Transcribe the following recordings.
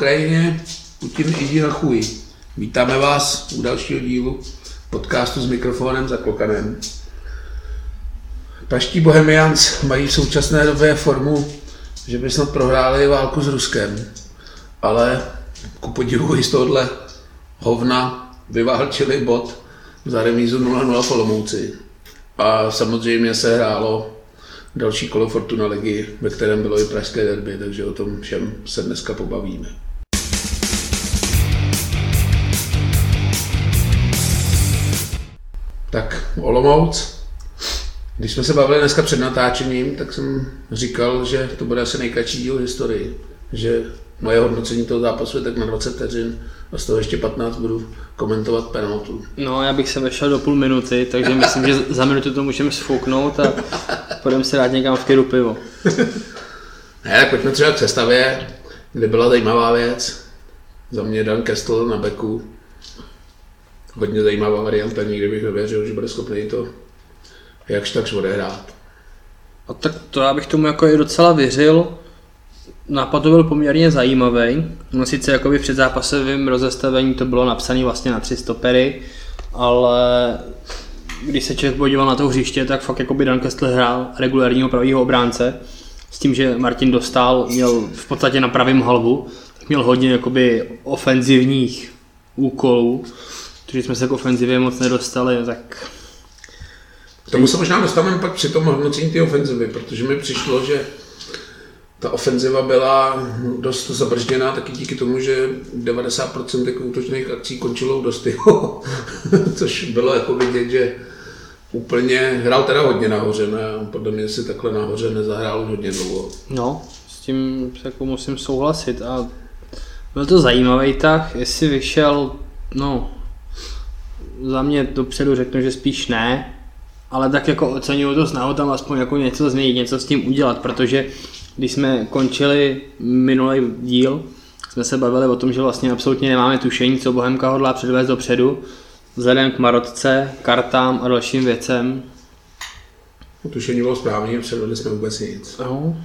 Sláva Ukrajině, Putin jdi na chuj. Vítáme vás u dalšího dílu podcastu s mikrofonem za klokanem. Paští Bohemians mají v současné době formu, že by snad prohráli válku s Ruskem, ale ku podivu i z tohohle hovna vyválčili bod za remízu 0-0 v Olomouci. A samozřejmě se hrálo další kolo Fortuna ligy, ve kterém bylo i pražské derby, takže o tom všem se dneska pobavíme. Tak Olomouc. Když jsme se bavili dneska před natáčením, tak jsem říkal, že to bude asi nejkratší díl historii. Že moje hodnocení toho zápasu je tak na 20 vteřin a z toho ještě 15 budu komentovat penaltu. No, já bych se vešel do půl minuty, takže myslím, že za minutu to můžeme sfouknout a půjdeme se dát někam v kyru pivo. Ne, tak pojďme třeba k sestavě, kde byla zajímavá věc. Za mě Dan Kestel na beku. Hodně zajímavá varianta, nikdy bych nevěřil, že bude schopný to jakž takž odehrát. A tak to já bych tomu jako i docela věřil. Nápad to byl poměrně zajímavý. No sice jakoby před zápasovým rozestavení to bylo napsané vlastně na tři stopery, ale když se člověk podíval na to hřiště, tak fakt jako by Dan Kessler hrál regulárního pravého obránce, s tím, že Martin Dostal měl v podstatě na pravém halbu, tak měl hodně jakoby ofenzivních úkolů, protože jsme se k ofenzivě moc nedostali, tak K tomu se možná dostaneme pak při tom hodnocení té ofenzivy, protože mi přišlo, že ta ofenziva byla dost zabržděná taky díky tomu, že 90% jako útočných akcí končilo u dostyho, což bylo jako vidět, že úplně, hrál teda hodně nahoře, ne? podle mě si takhle nahoře nezahrál hodně dlouho. No, s tím jako musím souhlasit a byl to zajímavý tah, jestli vyšel, no, za mě dopředu řeknu, že spíš ne, ale tak jako oceňuju to snahu tam aspoň jako něco změnit, něco s tím udělat, protože když jsme končili minulý díl, jsme se bavili o tom, že vlastně absolutně nemáme tušení, co Bohemka hodlá předvést dopředu, vzhledem k marotce, kartám a dalším věcem. Tušení bylo správně, předvedli jsme vůbec nic. No,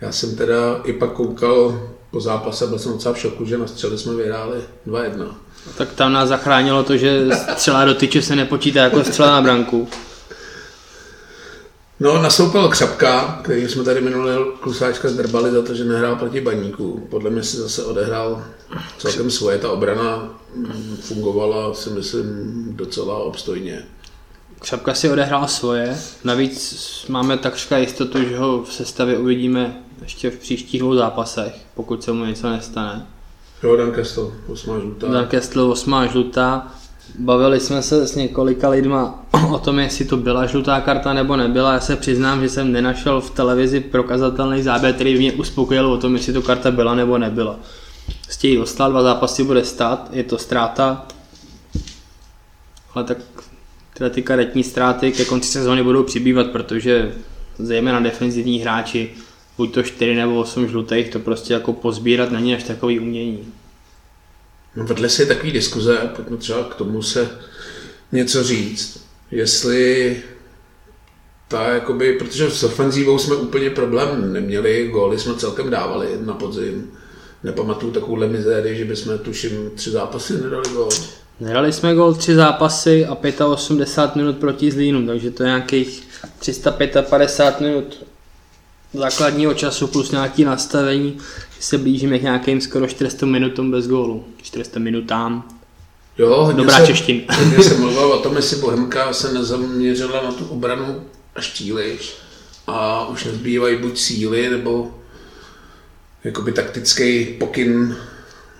Já jsem teda i pak koukal po zápase, byl jsem docela v šoku, že na střely jsme vyhráli 2-1. Tak tam nás zachránilo to, že střela do tyče se nepočítá jako střela na branku. No, nastoupil Křapka, který jsme tady minulý klusáčka zdrbali za to, že nehrál proti baníku. Podle mě si zase odehrál celkem svoje. Ta obrana fungovala, si myslím, docela obstojně. Křapka si odehrál svoje, navíc máme takřka jistotu, že ho v sestavě uvidíme ještě v příštích dvou zápasech, pokud se mu něco nestane. Jo, Dan Kestel, osmá žlutá. Dan Kestl, osmá žlutá. Bavili jsme se s několika lidma o tom, jestli to byla žlutá karta nebo nebyla. Já se přiznám, že jsem nenašel v televizi prokazatelný záběr, který mě uspokojil o tom, jestli to karta byla nebo nebyla. Stějí dostal, dva zápasy bude stát, je to ztráta. Ale tak tyhle ty karetní ztráty ke konci sezóny budou přibývat, protože zejména defenzivní hráči, buď to 4 nebo 8 žlutých, to prostě jako pozbírat není až takový umění. No, vedle si takový diskuze, pojďme třeba k tomu se něco říct. Jestli ta, jakoby, protože s ofenzívou jsme úplně problém neměli, góly jsme celkem dávali na podzim. Nepamatuju takovouhle mizérii, že bychom tuším tři zápasy nedali gól. Nedali jsme gol tři zápasy a 85 minut proti Zlínu, takže to je nějakých 355 minut základního času plus nějaký nastavení, že se blížíme k nějakým skoro 400 minutům bez gólu. 400 minutám. Jo, Dobrá se, čeština. Hodně se mluvilo o tom, jestli Bohemka se nezaměřila na tu obranu až příliš a už nezbývají buď síly nebo jakoby taktický pokyn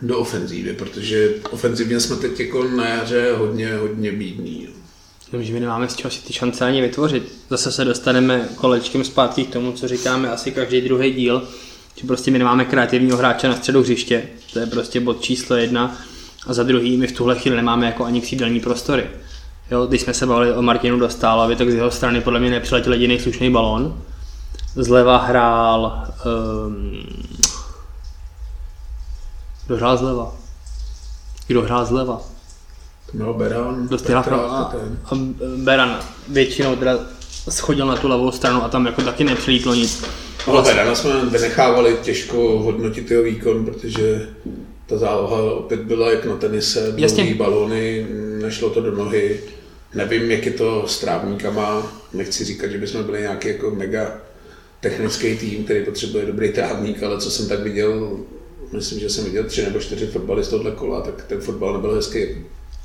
do ofenzívy, protože ofenzivně jsme teď jako na jaře hodně, hodně bídní. Vím, že my nemáme z čeho si ty šance ani vytvořit. Zase se dostaneme kolečkem zpátky k tomu, co říkáme asi každý druhý díl, že prostě my nemáme kreativního hráče na středu hřiště, to je prostě bod číslo jedna. A za druhý, my v tuhle chvíli nemáme jako ani křídelní prostory. Jo, když jsme se bavili o Martinu Dostálovi, tak z jeho strany podle mě nepřiletěl jediný slušný balón. Zleva hrál... Um, kdo hrál zleva? Kdo hrál zleva? To měl Beran, Dost a, Petra, a, ten. a Beran většinou teda schodil na tu levou stranu a tam jako taky nepřilítlo nic. No, Bedana jsme vynechávali těžko hodnotit jeho výkon, protože ta záloha opět byla jak na tenise, dlouhý balony, nešlo to do nohy. Nevím, jak je to s trávníkama, nechci říkat, že bychom byli nějaký jako mega technický tým, který potřebuje dobrý trávník, ale co jsem tak viděl, myslím, že jsem viděl tři nebo čtyři fotbaly z tohle kola, tak ten fotbal nebyl hezký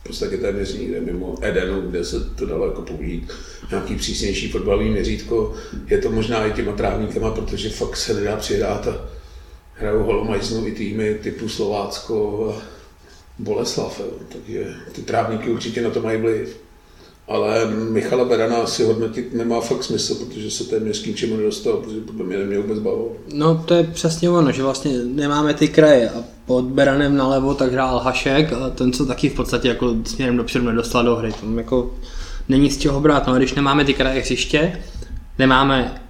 podstatě téměř nikde mimo Edenu, kde se to dalo jako použít nějaký přísnější fotbalový měřítko. Je to možná i těma trávníkama, protože fakt se nedá přihrát a hrajou holomajznou i týmy typu Slovácko a Boleslav, takže ty trávníky určitě na to mají vliv. Ale Michala Berana asi hodnotit nemá fakt smysl, protože se téměř k ničemu nedostal, protože podle mě neměl vůbec bavit. No to je přesně ono, že vlastně nemáme ty kraje a pod Beranem nalevo tak hrál Hašek a ten se taky v podstatě jako směrem dopředu nedostal do hry. Tam jako není z čeho brát, no a když nemáme ty kraje hřiště, nemáme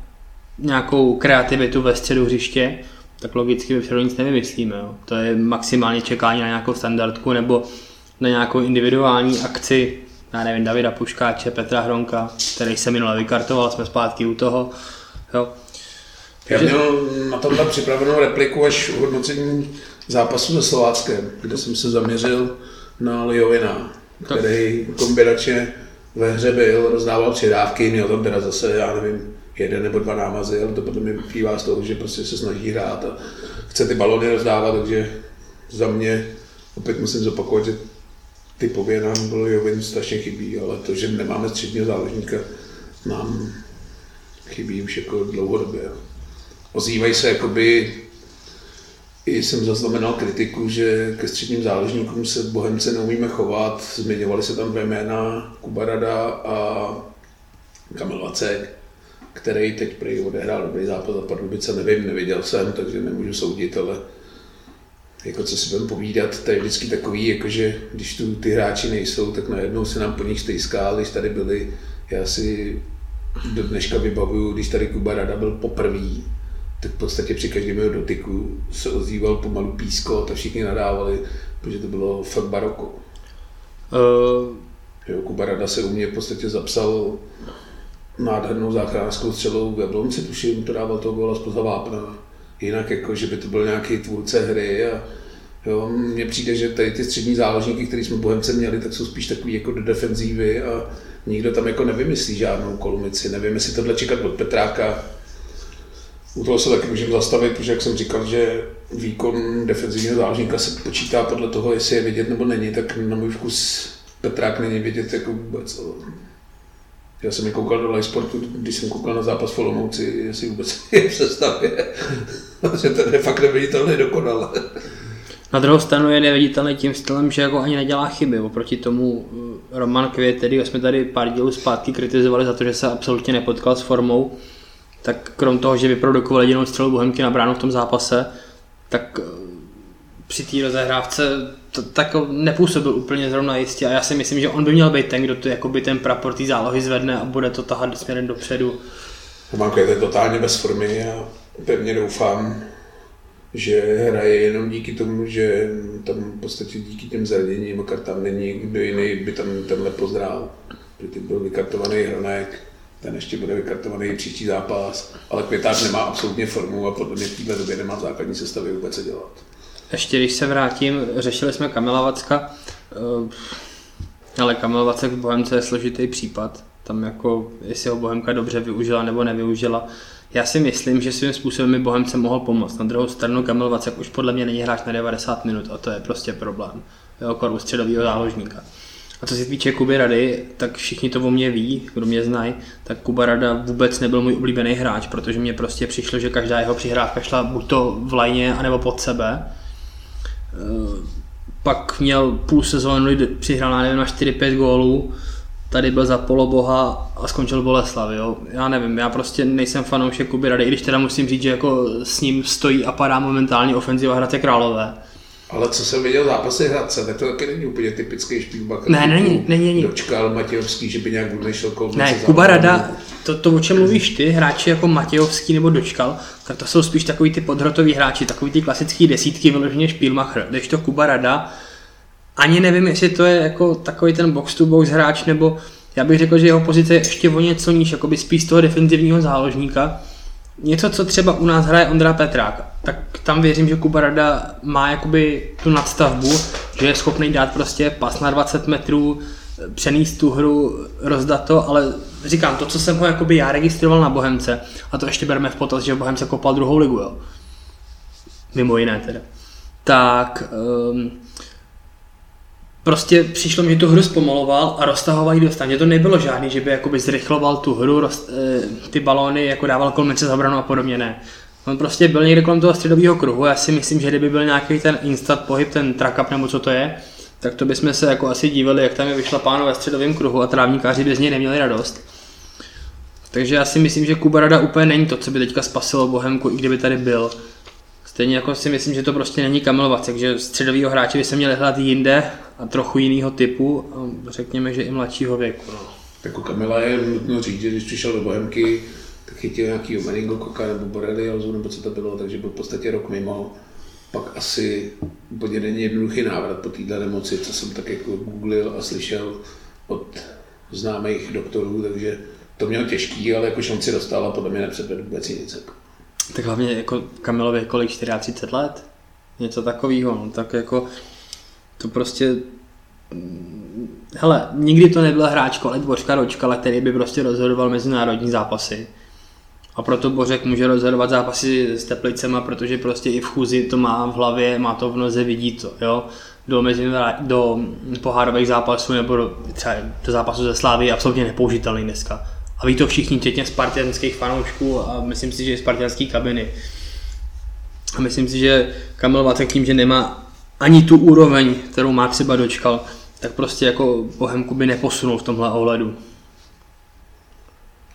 nějakou kreativitu ve středu hřiště, tak logicky vepředu nic nevymyslíme. Jo. To je maximálně čekání na nějakou standardku nebo na nějakou individuální akci já nevím, Davida Puškáče, Petra Hronka, který se minule vykartoval, jsme zpátky u toho. Jo. Já měl na tomhle připravenou repliku až hodnocení zápasu se Slováckem, kde jsem se zaměřil na Liovina, který kombinačně ve hře byl, rozdával přidávky, měl tam teda zase, já nevím, jeden nebo dva námazy, ale to potom mi vyplývá z toho, že prostě se snaží hrát a chce ty balony rozdávat, takže za mě opět musím zopakovat, že typově nám bylo Jovin strašně chybí, ale to, že nemáme středního záložníka, nám chybí už jako dlouhodobě. Ozývají se jakoby, i jsem zaznamenal kritiku, že ke středním záložníkům se Bohemce neumíme chovat. Zmiňovali se tam dvě jména, Kubarada a Kamil Vacek, který teď prý odehrál dobrý zápas za Pardubice, nevím, neviděl jsem, takže nemůžu soudit, ale jako co si budeme povídat, to je vždycky takový, jakože když tu ty hráči nejsou, tak najednou se nám po nich stejská, když tady byli, já si do dneška vybavuju, když tady Kuba Rada byl poprvé, tak v podstatě při každém jeho dotyku se ozýval pomalu písko a všichni nadávali, protože to bylo fakt baroko. Uh... Jo, Kuba Rada se u mě v podstatě zapsal nádhernou záchranářskou střelou v Jablonci, tuším, to dával toho góla spoza vápna jinak jako, že by to byl nějaký tvůrce hry a jo, mně přijde, že tady ty střední záložníky, které jsme Bohemce měli, tak jsou spíš takový jako do defenzívy a nikdo tam jako nevymyslí žádnou kolumici. Nevím, jestli tohle čekat od Petráka. U toho se taky můžeme zastavit, protože jak jsem říkal, že výkon defenzivního záložníka se počítá podle toho, jestli je vidět nebo není, tak na můj vkus Petrák není vidět jako vůbec. Já jsem koukal do live sportu, když jsem koukal na zápas v Olomouci, jestli vůbec je představě. že ten je fakt neviditelný dokonale. Na druhou stranu je neviditelný tím stylem, že jako ani nedělá chyby. Oproti tomu eh, Roman Květ, který jsme tady pár dílů zpátky kritizovali za to, že se absolutně nepotkal s formou, tak krom toho, že vyprodukoval jedinou střelu Bohemky na bránu v tom zápase, tak eh, při té rozehrávce to, tak nepůsobil úplně zrovna jistě a já si myslím, že on by měl být ten, kdo to, jakoby ten prapor té zálohy zvedne a bude to tahat směrem dopředu. Romanko je totálně bez formy a pevně doufám, že hraje jenom díky tomu, že tam v podstatě díky těm zraněním a kartám není kdo jiný by tam tenhle pozdrál. Protože byl vykartovaný Hronek, ten ještě bude vykartovaný příští zápas, ale Květář nemá absolutně formu a podle mě v této době nemá základní sestavy vůbec co dělat. Ještě když se vrátím, řešili jsme Kamila Vacka, eh, ale Kamil Vacek v Bohemce je složitý případ. Tam jako, jestli ho Bohemka dobře využila nebo nevyužila. Já si myslím, že svým způsobem mi Bohemce mohl pomoct. Na druhou stranu Kamil Vacek už podle mě není hráč na 90 minut a to je prostě problém. Jo, koru středového záložníka. A co se týče Kuby Rady, tak všichni to o mě ví, kdo mě znají, tak Kuba Rada vůbec nebyl můj oblíbený hráč, protože mě prostě přišlo, že každá jeho přihrávka šla buď to v lajně, anebo pod sebe Eh, pak měl půl sezóny, kdy přihrál na, na 4-5 gólů, tady byl za poloboha a skončil Boleslav, jo. Já nevím, já prostě nejsem fanoušek Kuby Rady, i když teda musím říct, že jako s ním stojí a padá momentálně ofenziva Hradce Králové. Ale co jsem viděl zápasy Hradce, tak to taky není úplně typický špílbak. Ne, není, není, není. Dočkal Matějovský, že by nějak vymýšlel kol. Ne, Kuba Rada, to, to, o čem mluvíš ty, hráči jako Matějovský nebo Dočkal, tak to jsou spíš takový ty podhrotoví hráči, takový ty klasický desítky vyloženě špílmacher. Když to Kuba Rada, ani nevím, jestli to je jako takový ten box to box hráč, nebo já bych řekl, že jeho pozice je ještě o něco níž, jako by spíš z toho defenzivního záložníka, něco, co třeba u nás hraje Ondra Petrák, tak tam věřím, že Kuba Rada má jakoby tu nadstavbu, že je schopný dát prostě pas na 20 metrů, přenést tu hru, rozdat to, ale říkám, to, co jsem ho jakoby já registroval na Bohemce, a to ještě bereme v potaz, že Bohemce kopal druhou ligu, jo. Mimo jiné teda. Tak um, prostě přišlo mi, že tu hru zpomaloval a roztahoval ji do stran. to nebylo žádný, že by jakoby zrychloval tu hru, roz, e, ty balóny, jako dával kolmence za branu a podobně, ne. On prostě byl někde kolem toho středového kruhu. Já si myslím, že kdyby byl nějaký ten instant pohyb, ten track up nebo co to je, tak to bychom se jako asi dívali, jak tam je vyšla páno ve středovém kruhu a trávníkáři by z něj neměli radost. Takže já si myslím, že Kuba Rada úplně není to, co by teďka spasilo Bohemku, i kdyby tady byl. Stejně jako si myslím, že to prostě není Kamil Vacek, že středovýho hráče by se měli hledat jinde a trochu jiného typu, řekněme, že i mladšího věku. No. Tak u Kamila je nutno říct, že když přišel do Bohemky, chytil nějaký meningokoka nebo boreliozu, nebo co to bylo, takže byl v podstatě rok mimo. Pak asi úplně není jednoduchý návrat po této nemoci, co jsem tak jako googlil a slyšel od známých doktorů, takže to měl těžký, ale jako šanci dostal a podle mě nepředvedl vůbec nic. Jako. Tak hlavně jako Kamilovi kolik 34 let? Něco takového, no, tak jako to prostě hele, nikdy to nebyl hráč ale Dvořka Ročkala, který by prostě rozhodoval mezinárodní zápasy. A proto Bořek může rozhodovat zápasy s Teplicema, protože prostě i v chůzi to má v hlavě, má to v noze, vidí to, jo. Do, do pohárových zápasů nebo do, třeba do zápasu ze Slávy je absolutně nepoužitelný dneska. A ví to všichni, včetně spartianských fanoušků a myslím si, že i spartianský kabiny. A myslím si, že Kamil Vacek tím, že nemá ani tu úroveň, kterou má třeba dočkal, tak prostě jako Bohemku by neposunul v tomhle ohledu.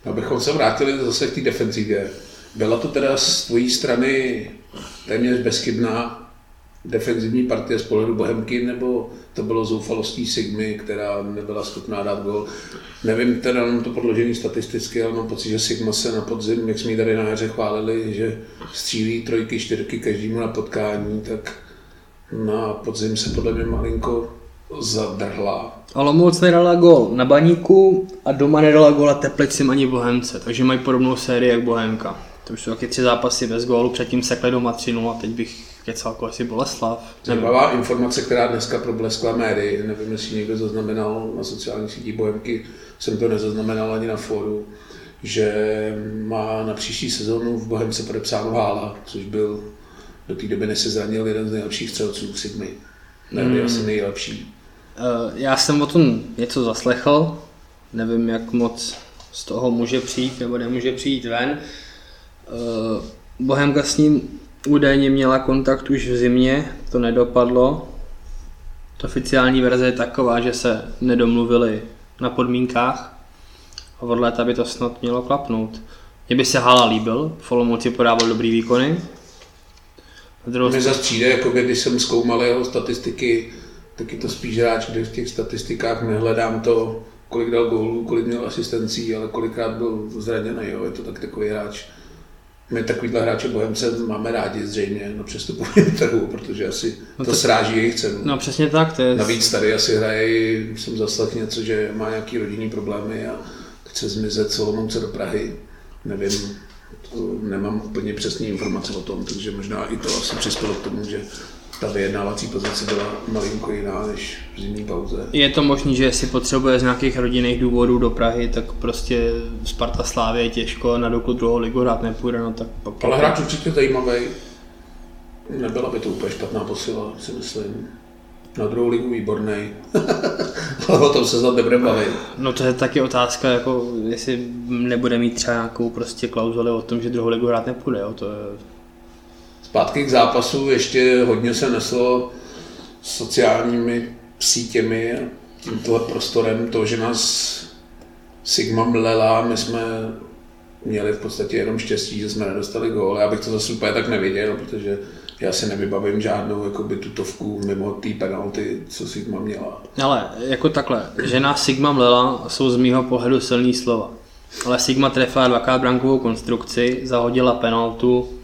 Abychom se vrátili zase k té defenzivě. Byla to teda z tvojí strany téměř bezchybná defenzivní partie z pohledu Bohemky, nebo to bylo zoufalostí Sigmy, která nebyla schopná dát gol. Nevím teda mám to podložený statisticky, ale mám pocit, že Sigma se na podzim, jak jsme tady na jaře chválili, že střílí trojky, čtyřky každému na potkání, tak na podzim se podle mě malinko zadrhla. moc nedala gol na baníku a doma nedala gol a Teplicím ani Bohemce, takže mají podobnou sérii jak Bohemka. To už jsou taky tři zápasy bez gólu, předtím sekli doma 3 a teď bych kecal jako asi Boleslav. Zajímavá informace, která dneska probleskla médii, nevím, jestli někdo zaznamenal na sociálních sítích Bohemky, jsem to nezaznamenal ani na fóru, že má na příští sezónu v Bohemce podepsáno Hála, což byl do té doby, než se zranil jeden z nejlepších střelců v Sigmy. Ne, hmm. asi nejlepší. Uh, já jsem o tom něco zaslechl, nevím, jak moc z toho může přijít nebo nemůže přijít ven. Uh, Bohemka s ním údajně měla kontakt už v zimě, to nedopadlo. To oficiální verze je taková, že se nedomluvili na podmínkách a od léta by to snad mělo klapnout. Mně by se Hala líbil, v Olomouci podával dobrý výkony. Mně zase přijde, jako když jsem zkoumal jeho statistiky, tak je to spíš hráč, kde v těch statistikách nehledám to, kolik dal gólů, kolik měl asistencí, ale kolikrát byl zraněný. Jo. Je to tak takový hráč, my takovýhle hráče Bohemce máme rádi zřejmě na přestupovém trhu, protože asi no to, to sráží jejich cenu. No přesně tak. To je... Navíc tady asi hraje, jsem zaslech něco, že má nějaký rodinný problémy a chce zmizet Solomouce do Prahy. Nevím, to nemám úplně přesné informace o tom, takže možná i to asi přispělo k tomu, že ta vyjednávací pozice byla malinko jiná než v zimní pauze. Je to možné, že si potřebuje z nějakých rodinných důvodů do Prahy, tak prostě Sparta Slávě je těžko, na dokud druhou ligu rád nepůjde, no tak pak... Ale hráč určitě zajímavý. Nebyla by to úplně špatná posila, si myslím. Na druhou ligu výborný. Ale o tom se snad nebude bavit. No to je taky otázka, jako jestli nebude mít třeba nějakou prostě klauzuli o tom, že druhou ligu hrát nepůjde, jo? to je Zpátky k zápasu ještě hodně se neslo sociálními sítěmi a tímto prostorem to, že nás Sigma mlela, my jsme měli v podstatě jenom štěstí, že jsme nedostali gól. Já bych to zase úplně tak neviděl, protože já si nevybavím žádnou jakoby, tutovku mimo té penalty, co Sigma měla. Ale jako takhle, že nás Sigma mlela jsou z mýho pohledu silný slova. Ale Sigma trefila dvakrát brankovou konstrukci, zahodila penaltu,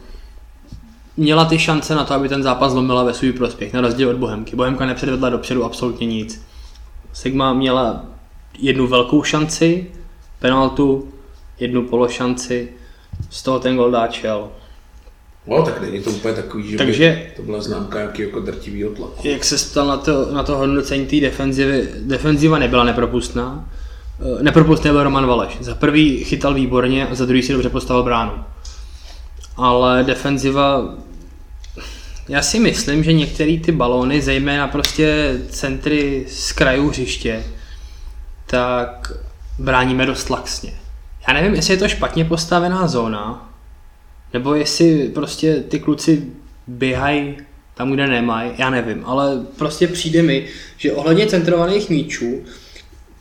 měla ty šance na to, aby ten zápas zlomila ve svůj prospěch, na rozdíl od Bohemky. Bohemka nepředvedla dopředu absolutně nic. Sigma měla jednu velkou šanci, penaltu, jednu pološanci, z toho ten gol dát šel. No, tak není to úplně takový, že Takže- by to byla známka nějakého jako drtivýho tlaku. Jak se ptal na to, na to hodnocení té defenzivy, defenziva nebyla nepropustná. Eh, Nepropustný byl Roman Valeš. Za prvý chytal výborně a za druhý si dobře postavil bránu. Ale defenziva, já si myslím, že některé ty balóny, zejména prostě centry z krajů hřiště, tak bráníme dost laxně. Já nevím, jestli je to špatně postavená zóna, nebo jestli prostě ty kluci běhají tam, kde nemají, já nevím, ale prostě přijde mi, že ohledně centrovaných míčů,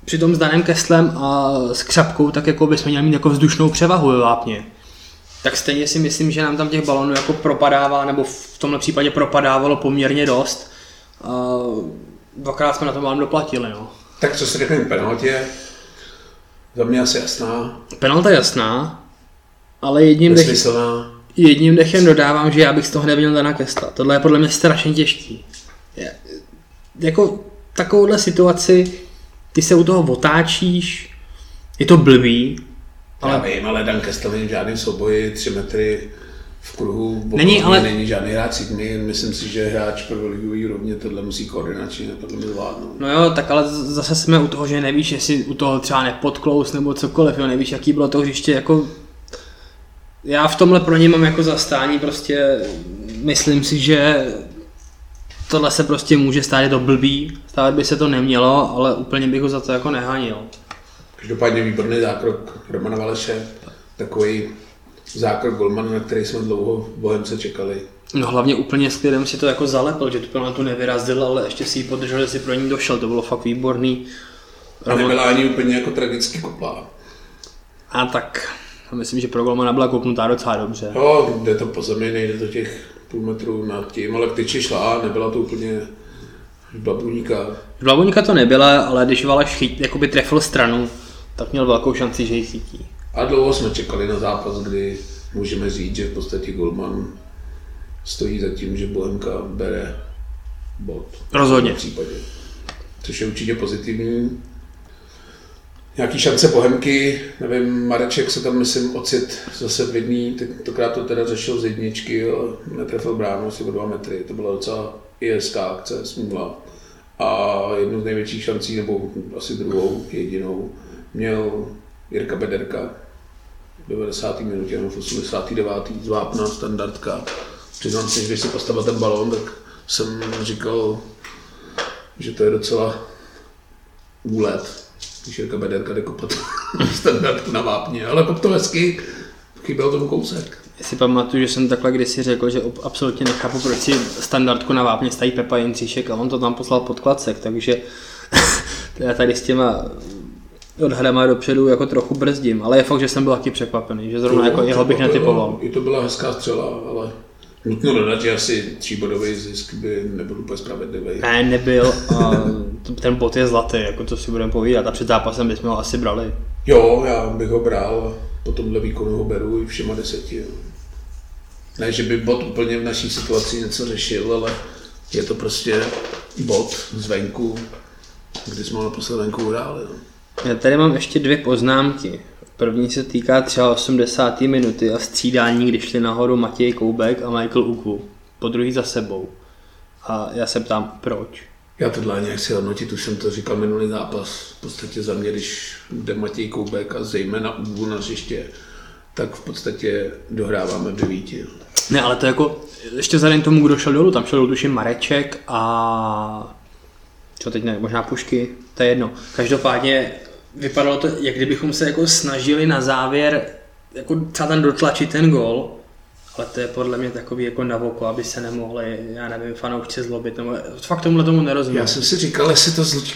přitom s Danem Keslem a s Křapkou, tak jako bychom měli mít jako vzdušnou převahu ve vápně. Tak stejně si myslím, že nám tam těch balonů jako propadává, nebo v tomhle případě propadávalo poměrně dost. A dvakrát jsme na to vám doplatili, no. Tak co se řekne k penaltě, za mě asi jasná, Penalta jasná, ale jedním, dech, nesmyslná. jedním dechem dodávám, že já bych z toho neviděl Dana Kesta. Tohle je podle mě strašně těžký. Je, jako takovouhle situaci, ty se u toho otáčíš, je to blbý, Ale... Já vím, ale Dan Kestel není v žádném souboji, tři metry v kruhu, Není, ale- není žádný hráč sigmy, myslím si, že hráč prvoligový úrovně tohle musí koordinačně podle mě zvládnout. No jo, tak ale zase jsme u toho, že nevíš, jestli u toho třeba nepodklous nebo cokoliv, jo, nevíš, jaký bylo to hřiště, jako já v tomhle pro ně mám jako zastání, prostě myslím si, že tohle se prostě může stát, je to blbý, stávat by se to nemělo, ale úplně bych ho za to jako nehanil. Každopádně výborný zákrok Romana Valeše, takový zákrok golmana, na který jsme dlouho v Bohemce čekali. No hlavně úplně s klidem si to jako zalepil, že tu penaltu nevyrazil, ale ještě si ji podržel, že si pro ní došel, to bylo fakt výborný. A nebyla ani úplně jako tragicky koplá. A tak, myslím, že pro golmana byla kopnutá docela dobře. Jo, jde to po zemi, nejde to těch půl metru nad tím, ale tyči šla, nebyla to úplně babuníka. Vlavoníka to nebyla, ale když Valeš chyt, jakoby trefil stranu, tak měl velkou šanci, že ji chytí. A dlouho jsme čekali na zápas, kdy můžeme říct, že v podstatě Golman stojí za tím, že Bohemka bere bod. Rozhodně. V případě. Což je určitě pozitivní. Nějaký šance Bohemky, nevím, Mareček se tam, myslím, ocit zase v jedný, tentokrát to teda řešil z jedničky, ale netrefil bránu asi o dva metry, to byla docela i hezká akce, smůla. A jednu z největších šancí, nebo asi druhou, jedinou, měl Jirka Bederka v 90. minutě, nebo v 89. z Vápna, standardka. Přiznám se, že když si postavil ten balón, tak jsem říkal, že to je docela úlet, když Jirka Bederka jde kopat standardku na vápně, ale kop to hezky, chyběl tomu kousek. Já si pamatuju, že jsem takhle kdysi řekl, že absolutně nechápu, proč si standardku na vápně staví Pepa Jindříšek a on to tam poslal pod klacek, takže já tady s těma odhadama dopředu jako trochu brzdím, ale je fakt, že jsem byl taky překvapený, že zrovna jako jeho bych netypoval. I to byla hezká střela, ale nutno dodat, že asi tříbodový zisk by nebyl úplně spravedlivý. Ne, nebyl a ten bod je zlatý, jako to si budeme povídat a před zápasem bychom ho asi brali. Jo, já bych ho bral a po tomhle výkonu ho beru i všema deseti. jo. Ne, že by bot úplně v naší situaci něco řešil, ale je to prostě bod zvenku, kdy jsme ho naposled venku hráli. No. Já tady mám ještě dvě poznámky. První se týká třeba 80. minuty a střídání, když šli nahoru Matěj Koubek a Michael Uku. Po druhý za sebou. A já se ptám, proč? Já tohle ani nechci hodnotit, už jsem to říkal minulý zápas. V podstatě za mě, když jde Matěj Koubek a zejména Ubu na hřiště, tak v podstatě dohráváme v devíti. Ne, ale to jako, ještě vzhledem tomu, kdo šel dolů, tam šel dolů tuším Mareček a co teď ne, možná Pušky, to je jedno. Každopádně vypadalo to, jak kdybychom se jako snažili na závěr jako třeba ten dotlačit ten gol, ale to je podle mě takový jako na oko, aby se nemohli, já nevím, fanoušci zlobit, nebo fakt tomuhle tomu nerozumím. Já jsem si říkal, jestli to z,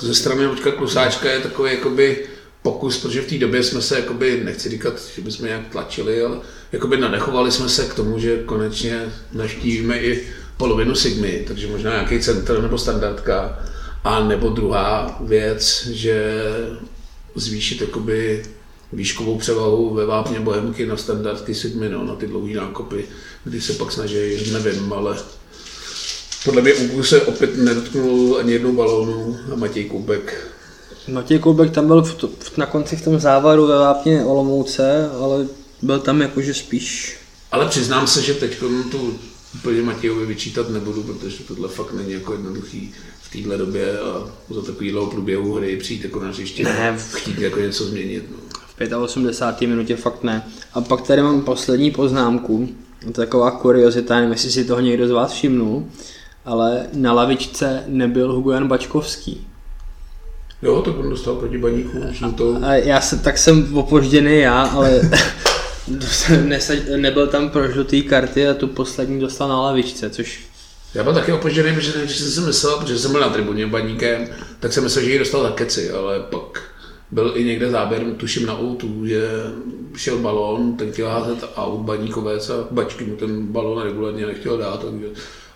ze strany Luďka Klusáčka je takový jakoby pokus, protože v té době jsme se, jakoby, nechci říkat, že bychom nějak tlačili, ale jakoby nadechovali jsme se k tomu, že konečně naštívíme i polovinu Sigmy, takže možná nějaký centr nebo standardka. A nebo druhá věc, že zvýšit jakoby výškovou převahu ve vápně Bohemky na standardky Sigmy, no, na ty dlouhé nákopy, kdy se pak snaží, nevím, ale podle mě Ubu se opět nedotknul ani jednou balónu a Matěj Koubek. Matěj Koubek tam byl v to, v, na konci v tom závaru ve Vápně Olomouce, ale byl tam jakože spíš... Ale přiznám se, že teď tu úplně Matějovi vyčítat nebudu, protože tohle fakt není jako jednoduchý v téhle době a za takovýhle průběhu hry přijít jako na hřiště Ne. chtít jako něco změnit. No. V 85. minutě fakt ne. A pak tady mám poslední poznámku. To je taková kuriozita, nevím, jestli si toho někdo z vás všimnul, ale na lavičce nebyl Hugo Jan Bačkovský. Jo, tak on dostal proti baníku žlutou. A já se, tak jsem opožděný já, ale nebyl tam pro žlutý karty a tu poslední dostal na lavičce, což Já byl taky opožděný, protože nejdřív jsem si myslel, protože jsem byl na tribuně baníkem, tak jsem myslel, že ji dostal za keci, ale pak byl i někde záběr, tuším na outu, že šel balón, ten chtěl házet out baníkovec a bačky mu ten balón regulárně nechtěl dát, takže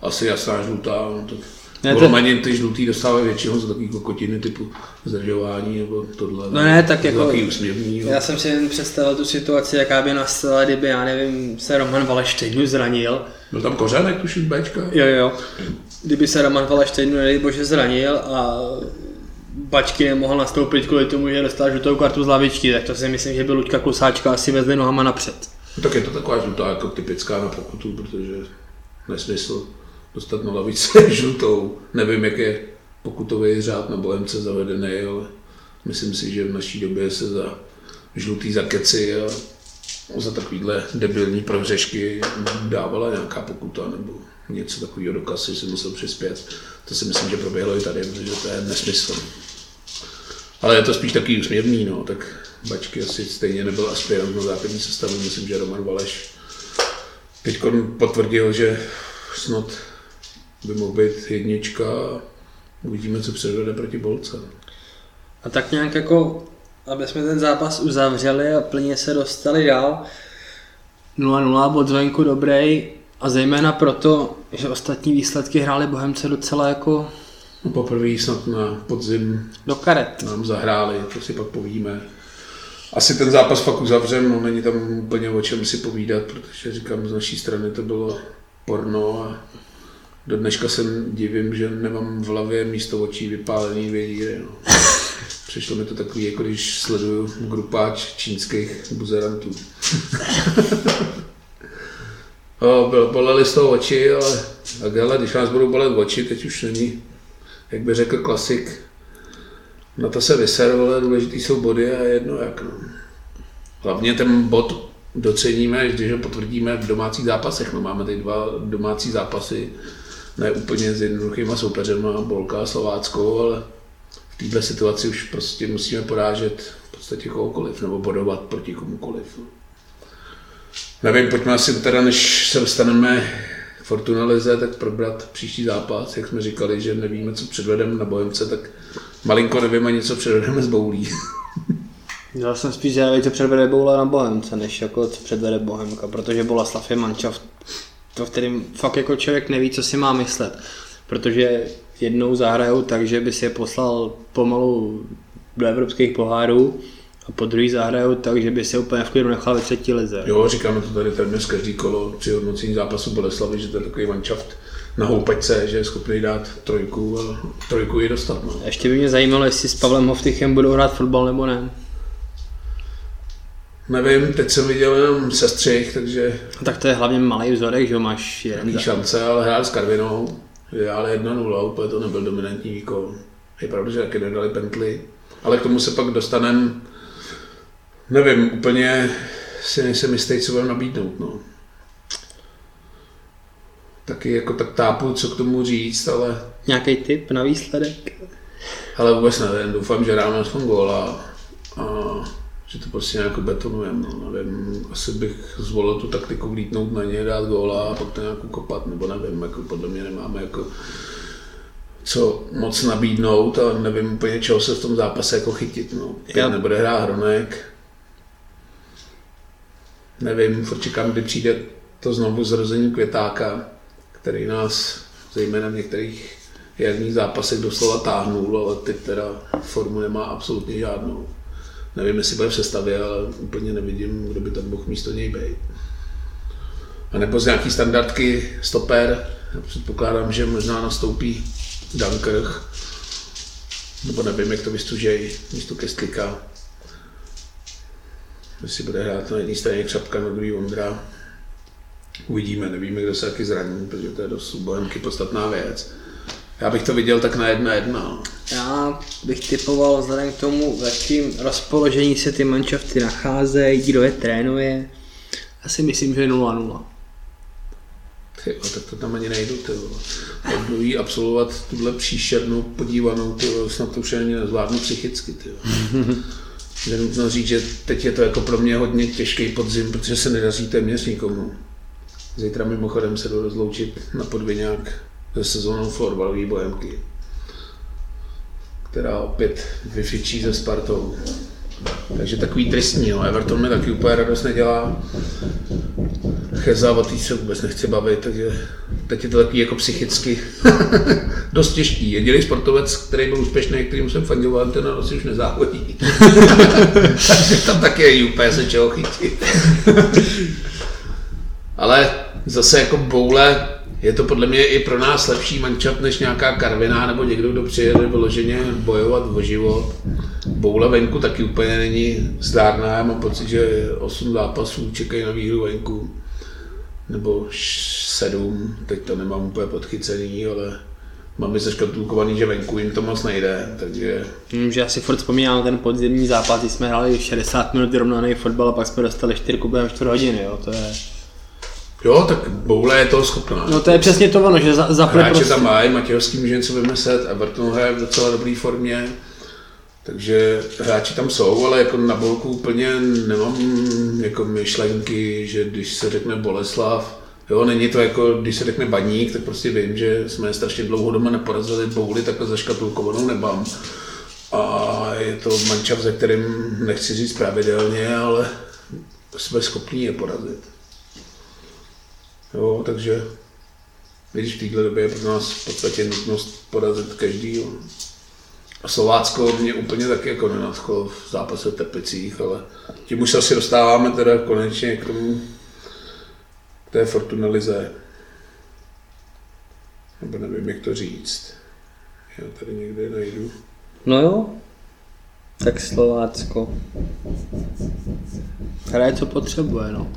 asi jasná žlutá. No, tak Ne, to- to... ty žlutý dostávají většinou za takový kokotiny typu zdržování nebo tohle. No ne, tak jako- Takový úsměvný. jo. Já jsem si jen představil tu situaci, jaká by nastala, kdyby, já nevím, se Roman Valeštějnu zranil. Byl tam kořenek, tuším, Bčka. Jo, jo. Kdyby se Roman nedej bože, zranil a Bačky nemohl nastoupit kvůli tomu, že dostal žlutou kartu z lavičky, tak to si myslím, že by Luďka Klusáčka asi vezli nohama napřed. No, tak je to taková žlutá jako typická na pokutu, protože nesmysl dostat na lavici žlutou. Nevím, jak je pokutový řád na Bohemce zavedený, ale myslím si, že v naší době se za žlutý za keci a za takovýhle debilní prohřešky dávala nějaká pokuta nebo něco takového do kasy si musel přispět. To si myslím, že proběhlo i tady, protože to je nesmysl. Ale je to spíš takový úsměvný, no, tak Bačky asi stejně nebyl aspirant na základní sestavu, myslím, že Roman Valeš teď potvrdil, že snad by mohl být jednička a uvidíme, co předvede proti Bolce. A tak nějak jako, aby jsme ten zápas uzavřeli a plně se dostali dál, 0-0, bod zvenku dobrý a zejména proto, že ostatní výsledky hráli Bohemce docela jako Poprvé snad na podzim do karet. nám zahráli, to si pak povíme. Asi ten zápas fakt uzavřem, no není tam úplně o čem si povídat, protože říkám, z naší strany to bylo porno a do dneška se divím, že nemám v hlavě místo očí vypálený dvě díry. No. Přišlo mi to takový, jako když sleduju grupáč čínských buzerantů. o, byl, bolely z toho oči, ale tak hele, když nás budou bolet oči, teď už není, jak by řekl klasik, na to se vyser, ale důležitý jsou body a jedno jak. No. Hlavně ten bod doceníme, když ho potvrdíme v domácích zápasech. No, máme tady dva domácí zápasy, ne úplně s jednoduchýma soupeřema, Bolka a Slováckou, ale v této situaci už prostě musíme porážet v podstatě kohokoliv, nebo bodovat proti komukoliv. Nevím, pojďme asi teda, než se dostaneme k Fortuna Lize, tak probrat příští zápas. Jak jsme říkali, že nevíme, co předvedeme na Bohemce, tak malinko nevíme co předvedeme z Boulí. Já jsem spíš zvědavý, co předvede Boula na Bohemce, než jako co předvede Bohemka, protože Boleslav je mančaft, to v kterým fakt jako člověk neví, co si má myslet. Protože jednou zahrajou tak, že by si je poslal pomalu do evropských pohárů a po druhý zahrajou tak, že by se úplně v klidu nechal ve třetí lize. Jo, říkáme to tady téměř každý kolo při hodnocení zápasu Boleslavy, že to je takový manšaft na houpačce, že je schopný dát trojku a trojku i dostat. No. Ještě by mě zajímalo, jestli s Pavlem Hoftychem budou hrát fotbal nebo ne. Nevím, teď jsem viděl jenom sestřih, takže A tak to je hlavně malý vzorek, že máš jeden šance, ale hrál s Karvinou, ale 1-0, úplně to nebyl dominantní výkon. Je pravda, že taky nedali pently, ale k tomu se pak dostanem, nevím, úplně si nejsem jistý, co budeme nabídnout. No. Taky jako tak tápu, co k tomu říct, ale, Nějaký tip na výsledek? ale vůbec nevím. Doufám, že dáme aspoň góla a že to prostě nějak betonujeme. No. Nevím, asi bych zvolil tu taktiku vlítnout na ně, dát góla a pak to nějak kopat, nebo nevím, jako podle mě nemáme jako co moc nabídnout a nevím úplně, čeho se v tom zápase jako chytit. No. Teď Já- nebude hrát Hronek. Nevím, furt čekám, kdy přijde to znovu zrození Květáka, který nás zejména v některých jarních zápasech doslova táhnul, ale teď teda formu nemá absolutně žádnou. Nevím, jestli bude v sestavě, ale úplně nevidím, kdo by tam mohl místo něj být. A nebo z nějaký standardky stoper, já předpokládám, že možná nastoupí Dunkirk, nebo nevím, jak to vystužej místo Kestlika. Jestli bude hrát na jedné straně Křapka, na druhý Ondra. Uvidíme, nevíme, kdo se taky zraní, protože to je dost Bohemky podstatná věc. Já bych to viděl tak na jedna jedna. no. Já bych typoval vzhledem k tomu, v jakým rozpoložení se ty manšafty nacházejí, kdo je trénuje. Já si myslím, že je 0-0. Ty, jo, tak to tam ani nejdu, ty. Obnoví absolvovat tuhle příšernou podívanou, ty snad to už ani nezvládnu psychicky, ty. Je nutno říct, že teď je to jako pro mě hodně těžký podzim, protože se nedaří téměř nikomu. Zítra mimochodem se jdu rozloučit na podviňák se sezónou florbalové bohemky, která opět vyfičí se Spartou. Takže takový tristní, no. Everton mi taky úplně radost nedělá. Cheza, o se vůbec nechci bavit, takže teď je to takový jako psychicky dost těžký. Jediný sportovec, který byl úspěšný, kterým jsem fandil, ten na už nezávodí. takže tam taky je úplně se čeho chytit. Ale zase jako boule je to podle mě i pro nás lepší mančat než nějaká Karviná nebo někdo, kdo přijede vyloženě bojovat o život. Boule venku taky úplně není zdárná, já mám pocit, že 8 zápasů čekají na výhru venku. Nebo 7, teď to nemám úplně podchycený, ale mám mi zaškatulkovaný, že venku jim to moc nejde, takže Vím, že já si furt vzpomínám ten podzimní zápas, kdy jsme hráli 60 minut vyrovnaný fotbal a pak jsme dostali 4 během 4 hodiny, jo, to je... jo, tak boule je toho schopná. No to je přesně to ono, že za, za Hráče prostě... tam mají, Matějovský může něco vymyslet, Everton hraje v docela dobré formě, takže hráči tam jsou, ale jako na bolku úplně nemám jako myšlenky, že když se řekne Boleslav, jo, není to jako, když se řekne Baník, tak prostě vím, že jsme strašně dlouho doma neporazili bouly takhle zaškatulkovanou nebám. A je to mančav, ze kterým nechci říct pravidelně, ale jsme schopní je porazit. Jo, takže když v této době je pro nás v podstatě nutnost porazit každý. A Slovácko mě úplně taky jako nenadchlo v zápase v ale tím už se asi dostáváme teda konečně k tomu, k té Fortunalize. Nebo nevím, jak to říct. Já tady někde najdu. No jo, tak Slovácko. Hraje, co potřebuje, no.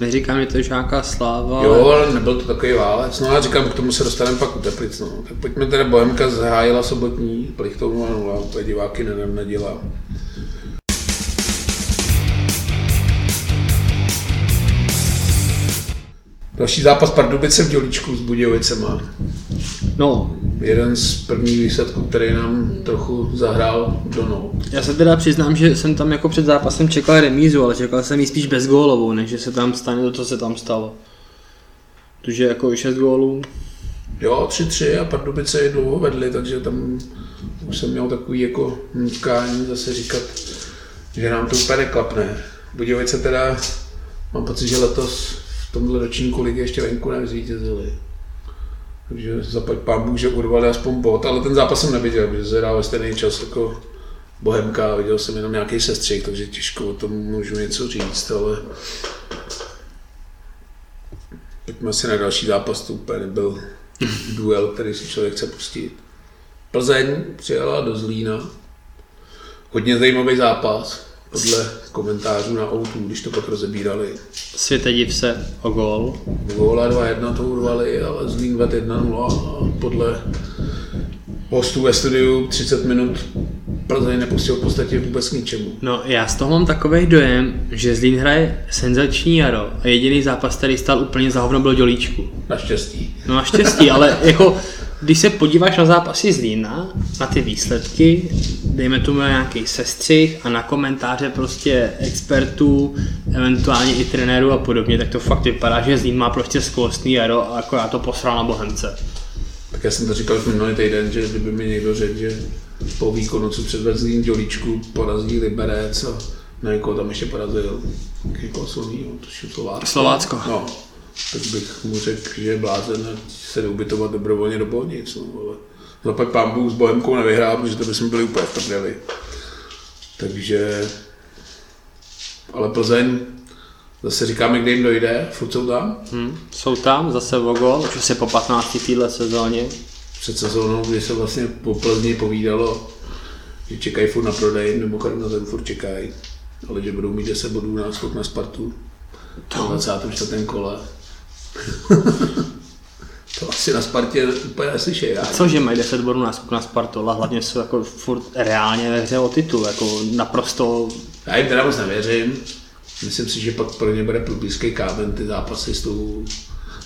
Neříkám, že to je žáká sláva, Jo, ale... ale nebyl to takový válec. No a říkám, k tomu se dostaneme pak u Teplic. No. Tak pojďme teda Bohemka zahájila sobotní, Plichtou 0-0, úplně diváky nedělá. Další zápas Pardubice v Dělíčku s Budějovicema. No, Jeden z prvních výsledků, který nám trochu zahrál do nou. já se teda přiznám, že jsem tam jako před zápasem čekal remízu, ale čekal jsem ji spíš bezgólovou, než že se tam stane to, co se tam stalo. Protože jako 6 gólů, Jo, 3-3 a Pardubice je dlouho vedli, takže tam už jsem měl takový jako nutkání zase říkat, že nám to úplně neklapne. Budějovice teda, mám pocit, že letos v tomhle ročníku ligy ještě venku nezvítězili. Takže zaplať pán Bůh, že urvali aspoň bod, ale ten zápas jsem neviděl, protože se hrál ve stejný čas jako Bohemka, viděl jsem jenom nějaký sestřih, takže těžko o tom můžu něco říct, ale pojďme si na další zápas, to úplně nebyl duel, který si člověk chce pustit. Plzeň přijela do Zlína. Hodně zajímavý zápas, podle komentářů na O2, když to pak rozebírali. světe div se o gól. Góla 2-1 to urvali, ale Zlín vedl 1-0 a podle hostů ve studiu 30 minut Plzeň nepustil v podstatě vůbec k ničemu. No já z toho mám takový dojem, že Zlín hraje senzační jaro a jediný zápas, který stál úplně za hovno, byl Dělíčku. Naštěstí. No naštěstí, ale jako když se podíváš na zápasy Zlína, na ty výsledky, dejme tomu na nějaký sestřih a na komentáře prostě expertů, eventuálně i trenérů a podobně, tak to fakt vypadá, že Zlín má prostě skvostný jaro a akorát to posral na Bohemce. Tak já jsem to říkal už minulý týden, že kdyby mi někdo řekl, že po výkonu, co předvedl Zlín Dělíčku, porazí Liberec a na někoho tam ještě porazil někoho silného, tuším Slovácko. Slovácko. No, tak bych mu řekl, že je blázen se jde ubytovat dobrovolně do Bolnic. No, ale zaplať pán Bůh s Bohemkou nevyhrál, protože to bychom byli úplně v prdeli. Takže, ale Plzeň, zase říkáme, kde jim dojde, furt jsou tam. Hm, jsou tam zase o gól, už asi po 15. týdle sezóně. Před sezónou, kdy se vlastně po Plzni povídalo, že čekají furt na prodej, mimochodem na ten furt čekají. ale že budou mít 10 bodů na skok na Spartu to. 24. kole. to asi na Spartě úplně neslyšej. Co, že mají 10 bodů na skok na Spartu, ale hlavně jsou jako furt reálně ve hře o titul, jako naprosto... Já jim teda moc nevěřím. Myslím si, že pak pro ně bude blízký kámen ty zápasy s tou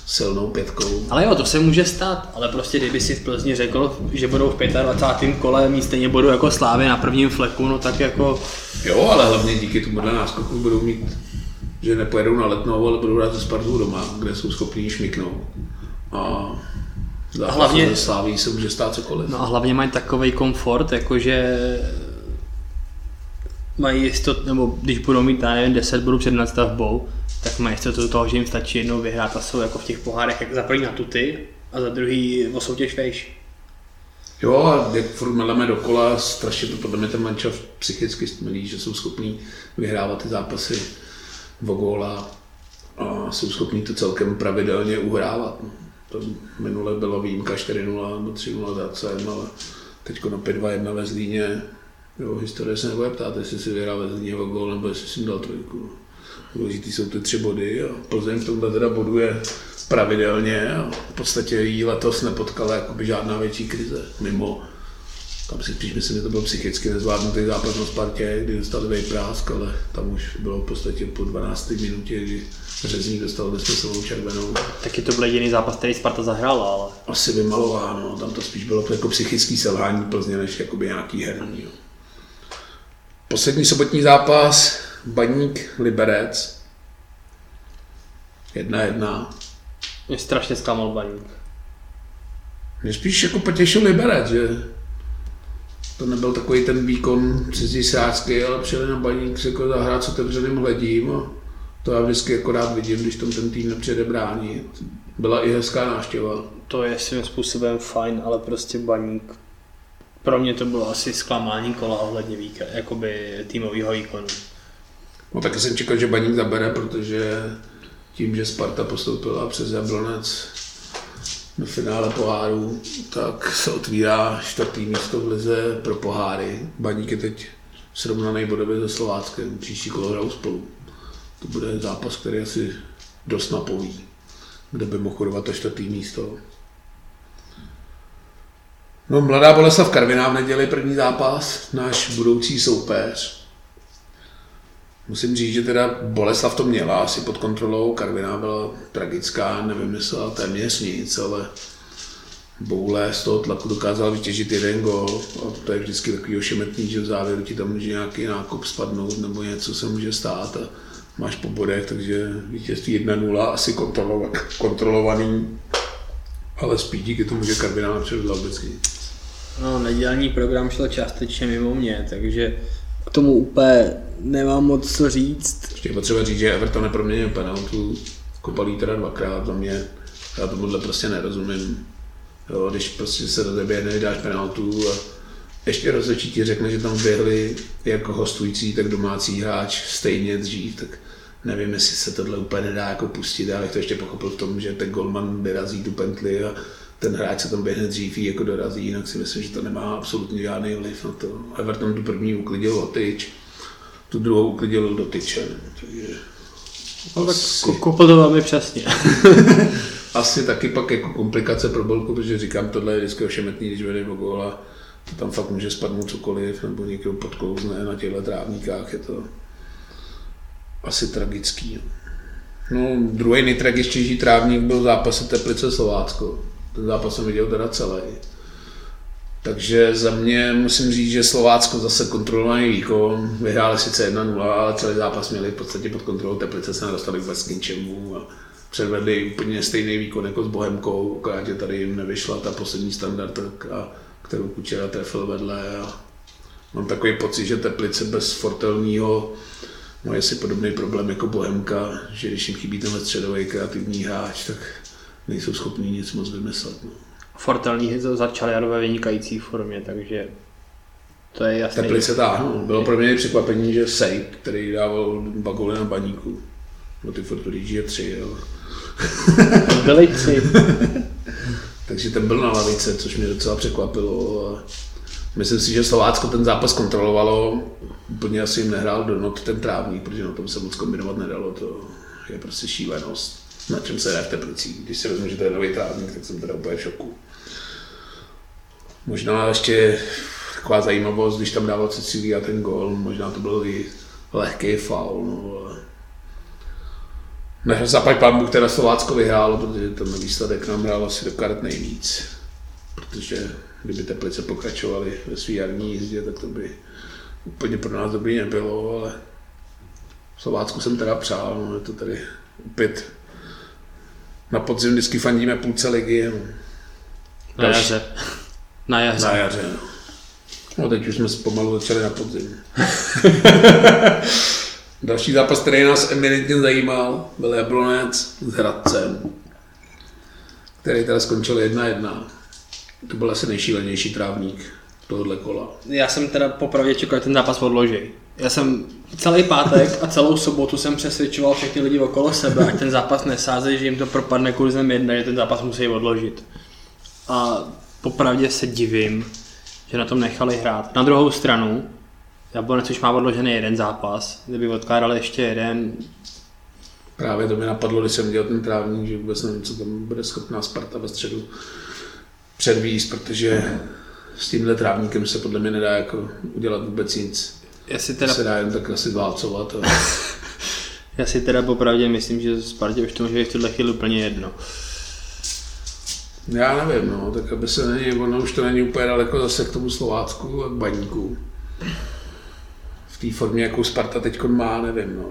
silnou pětkou. Ale jo, to se může stát, ale prostě kdyby si v Plzni řekl, že budou v 25. kole mít stejně budou jako Slávy na prvním fleku, no tak jako... Jo, ale hlavně díky tomu náskoku budou mít, že nepojedou na letnou, ale budou hrát ze Spartu doma, kde jsou schopní šmiknout. A a hlavně Sláví se může stát cokoliv. No a hlavně mají takový komfort, jakože mají jistot, nebo když budou mít, nevím, 10 bodů před nadstavbou, tak mají jistotu toho, že jim stačí jednou vyhrát a jsou jako v těch pohárech jak za první na tuty a za druhý o soutěž vejš. Jo, a jak furt meleme dokola, strašně to podle mě ten mančav psychicky stmelí, že jsou schopní vyhrávat ty zápasy o góla a jsou schopní to celkem pravidelně uhrávat. To minule bylo výjimka 4-0 nebo 3-0 za CM, ale teď na 5-2-1 ve Zlíně. Jo, historie se nebude ptát, jestli si vyhrál ve Zlíně o gól nebo jestli si dal trojku. Důležitý jsou ty tři body a Plzeň v tomhle teda boduje pravidelně a v podstatě jí letos nepotkala jakoby žádná větší krize mimo tam si spíš myslím, že to byl psychicky nezvládnutý zápas na Spartě, kdy dostali vejprásk, ale tam už bylo v podstatě po 12. minutě, kdy Řezník dostal nesmyslnou červenou. Taky to byl jediný zápas, který Sparta zahrála, ale... Asi vymalováno, tam to spíš bylo jako psychický selhání Plzně, než jakoby nějaký herní. Jo. Poslední sobotní zápas, Baník Liberec. Jedna jedna. Mě strašně zklamal Baník. Mě spíš jako potěšil Liberec, že to nebyl takový ten výkon cizí srácky, ale přijeli na Baník se jako zahrát s otevřeným hledím a to já vždycky jako rád vidím, když tam ten tým nepřijede bránit. Byla i hezká návštěva. To je svým způsobem fajn, ale prostě Baník pro mě to bylo asi zklamání kola ohledně výka, jakoby týmového výkonu. No taky jsem čekal, že Baník zabere, protože tím, že Sparta postoupila přes Jablonec do finále poháru, tak se otvírá čtvrtý místo v lize pro poháry. Baník je teď srovnaný bodově se Slováckem, příští kolo hrajou spolu. To bude zápas, který asi dost napoví, kde by mohl chodovat to čtvrtý místo. No, Mladá Boleslav Karviná v neděli první zápas, náš budoucí soupeř. Musím říct, že teda Boleslav to měla asi pod kontrolou, Karviná byla tragická, nevymyslela téměř nic, ale Boule z toho tlaku dokázal vytěžit jeden gol a to je vždycky takový ošemetný, že v závěru ti tam může nějaký nákop spadnout nebo něco se může stát a máš po bodech, takže vítězství 1-0 asi kontrolovaný, ale spíš díky tomu, že Karviná nepředvedla vůbec nic. No, nedělní program šel částečně mimo mě, takže k tomu úplně nemám moc co říct. Ještě potřeba říct, že Everton neproměnil penaltu, kopalí teda dvakrát za mě, já tomuhle prostě nerozumím. Jo, když prostě se do tebe nedáš penaltu a ještě rozhodčí ti řekne, že tam běhli jako hostující, tak domácí hráč stejně dřív, tak nevím, jestli se tohle úplně nedá jako pustit, ale to ještě pochopil v tom, že ten golman vyrazí tu pentli a ten hráč se tam běhne dřív jako dorazí, jinak si myslím, že to nemá absolutně žádný vliv na to. Everton tu první uklidil o tyč, tu druhou uklidil do tyče. Takže no, tak asi... koupil to velmi přesně. asi taky pak jako komplikace pro Bolku, protože říkám, tohle je vždycky ošemetný, když vede o góla, to tam fakt může spadnout cokoliv, nebo někdo podklouzne na těchto trávníkách, je to asi tragický. No, druhý nejtragičtější trávník byl zápas Teplice Slovácko. Ten zápas jsem viděl teda celý. Takže za mě musím říct, že Slovácko zase kontrolovaný výkon, vyhráli sice 1-0, ale celý zápas měli v podstatě pod kontrolou, Teplice se nedostali vůbec k ničemu a předvedli úplně stejný výkon jako s Bohemkou, akorát, tady jim nevyšla ta poslední standardka, kterou Kučera trefil vedle a mám takový pocit, že Teplice bez Fortelního mají asi podobný problém jako Bohemka, že když jim chybí ten středový kreativní hráč, tak nejsou schopní nic moc vymyslet. No. Fortelní začal jaro ve vynikající formě, takže to je jasné. Teplice táhnu. Bylo pro mě překvapení, že Sej, který dával dva góly na baníku, no ty Fortulíči je tři, jo. Byli tři. Takže ten byl na lavice, což mě docela překvapilo. Myslím si, že Slovácko ten zápas kontrolovalo, úplně asi jim nehrál do not ten trávník, protože na tom se moc kombinovat nedalo, to je prostě šílenost. Na čem se hraje v Teplicích. Když si vezmu, že to je nový trávník, tak jsem teda úplně v šoku. Možná ještě taková zajímavost, když tam dával Cecília ten gol, možná to byl i lehký faul, no, ale ne, pán Bůh teda Slovácko vyhrálo, protože ten výsledek nám hrál asi do karet nejvíc. Protože kdyby Teplice pokračovaly ve své jarní jízdě, tak to by úplně pro nás dobrý nebylo, ale Slovácku jsem teda přál, no, je to tady opět na podzim vždycky fandíme půlce ligy. No. Na jaře. Na jaře. Na jaře, no. no teď už jsme pomalu začali na podzim. Další zápas, který nás eminentně zajímal, byl Jablonec s Hradcem, který teda skončil 1-1. To byl asi nejšílenější trávník tohohle kola. Já jsem teda popravdě čekal, že ten zápas odloží. Já jsem celý pátek a celou sobotu jsem přesvědčoval všechny lidi okolo sebe, ať ten zápas nesázejí, že jim to propadne kurzem jedna, že ten zápas musí odložit. A popravdě se divím, že na tom nechali hrát. Na druhou stranu, Jablonec už má odložený jeden zápas, kdyby odkládali ještě jeden. Právě to mi napadlo, když jsem dělal ten trávník, že vůbec nevím, co tam bude schopná Sparta ve středu předvíst, protože s tímhle trávníkem se podle mě nedá jako udělat vůbec nic. Já si teda, Se dá jen tak asi válcovat. A... já si teda popravdě myslím, že Spartě už to může být v tuhle chvíli úplně jedno. Já nevím, no, tak aby se není, ono už to není úplně daleko zase k tomu Slovácku a k baníku. V té formě, jakou Sparta teď má, nevím, no.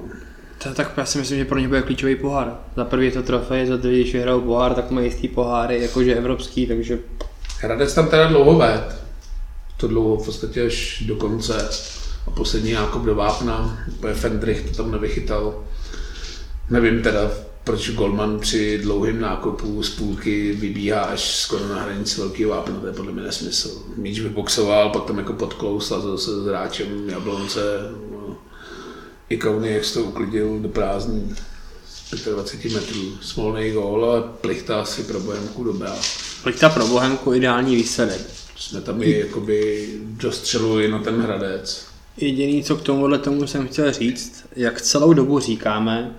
To, tak já si myslím, že pro ně bude klíčový pohár. Za prvý je to trofej, za druhý, když vyhrajou pohár, tak mají jistý poháry, jakože evropský, takže Hradec tam teda dlouho ved. To dlouho v podstatě až do konce. A poslední Jákob do Vápna, úplně Fendrich to tam nevychytal. Nevím teda, proč Golman při dlouhém nákupu z půlky vybíhá až skoro na hranici velkého vápna, to je podle mě nesmysl. Míč vyboxoval, pak tam jako podklous, a zase s hráčem Jablonce. No. I Kauny, jak se to uklidil do prázdní z 25 metrů. Smolný gól, ale plichta asi pro Bohemku dobrá. Plichta pro Bohemku ideální výsledek. Jsme tam i jakoby dostřelili na ten Hradec. Jediný, co k tomuhle tomu jsem chtěl říct, jak celou dobu říkáme,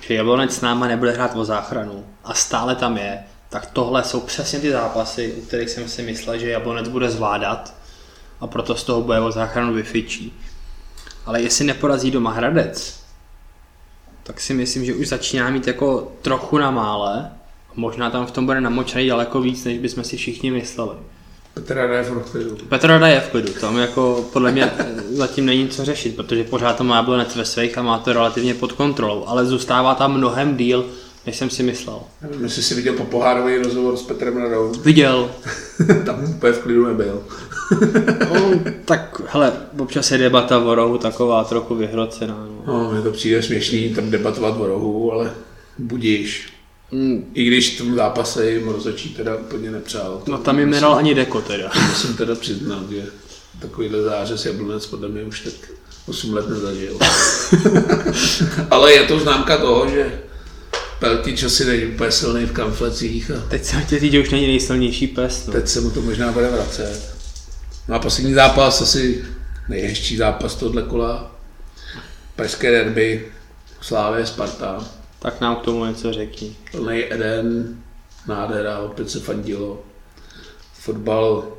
že Jablonec s náma nebude hrát o záchranu a stále tam je, tak tohle jsou přesně ty zápasy, u kterých jsem si myslel, že Jablonec bude zvládat a proto z toho bude o záchranu vyfičí. Ale jestli neporazí doma Hradec, tak si myslím, že už začíná mít jako trochu na mále. Možná tam v tom bude namočený daleko víc, než bychom si všichni mysleli. Petr Rada je v klidu. Petr Rada je v klidu, tam jako podle mě zatím není co řešit, protože pořád to má Jablonec ve svých a má to relativně pod kontrolou, ale zůstává tam mnohem díl, než jsem si myslel. Nevím, jestli jsi viděl po pohárový rozhovor s Petrem Radou. Viděl, tam úplně v klidu nebyl. no, tak hele, občas je debata o rohu taková trochu vyhrocená. No. No, mně to přijde směšný tam debatovat o rohu, ale budíš. Mm, I když v tom zápase jim rozhodčí teda úplně nepřál. no tam jim nedal ani deko teda. Musím teda přiznat, že takovýhle zářez Jablonec podle mě už tak 8 let nezažil. ale je to známka toho, že Peltič asi není úplně silný v kamflecích a Teď jsem chtěl říct, že už není nejsilnější pes. No. teď se mu to možná bude vracet. No a poslední zápas, asi nejhezčí zápas tohle kola. Pražské derby, Slávě, Sparta. Tak nám k tomu něco řekni. Plný Eden, nádhera, opět se fandilo. Fotbal,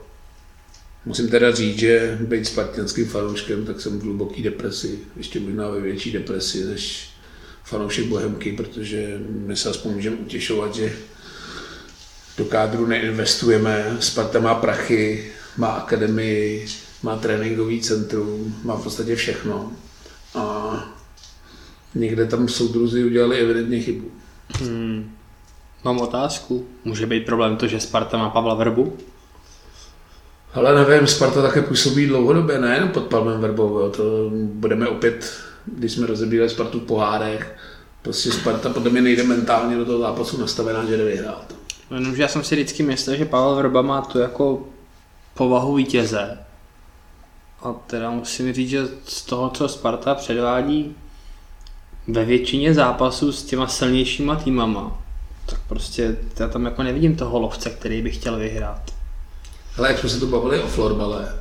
musím teda říct, že být spartianským fanouškem, tak jsem v hluboký depresi, ještě možná ve větší depresi než fanoušek Bohemky, protože my se aspoň můžeme utěšovat, že do kádru neinvestujeme, Sparta má prachy, má akademii, má tréninkový centrum, má v podstatě všechno. A někde tam soudruzi udělali evidentně chybu. Hmm. Mám otázku. Může být problém to, že Sparta má Pavla Verbu? Ale nevím, Sparta také působí dlouhodobě, nejen pod Palmem Verbou, jo. to budeme opět, když jsme rozebírali Spartu v pohárech, prostě Sparta podle mě nejde mentálně do toho zápasu nastavená, že jde vyhrát. Jenomže já jsem si vždycky myslel, že Pavel Verba má tu jako povahu vítěze. A teda musím říct, že z toho, co Sparta předvádí ve většině zápasů s těma silnějšíma týmama, tak prostě já tam jako nevidím toho lovce, který by chtěl vyhrát. Ale jak jsme se tu bavili o florbale,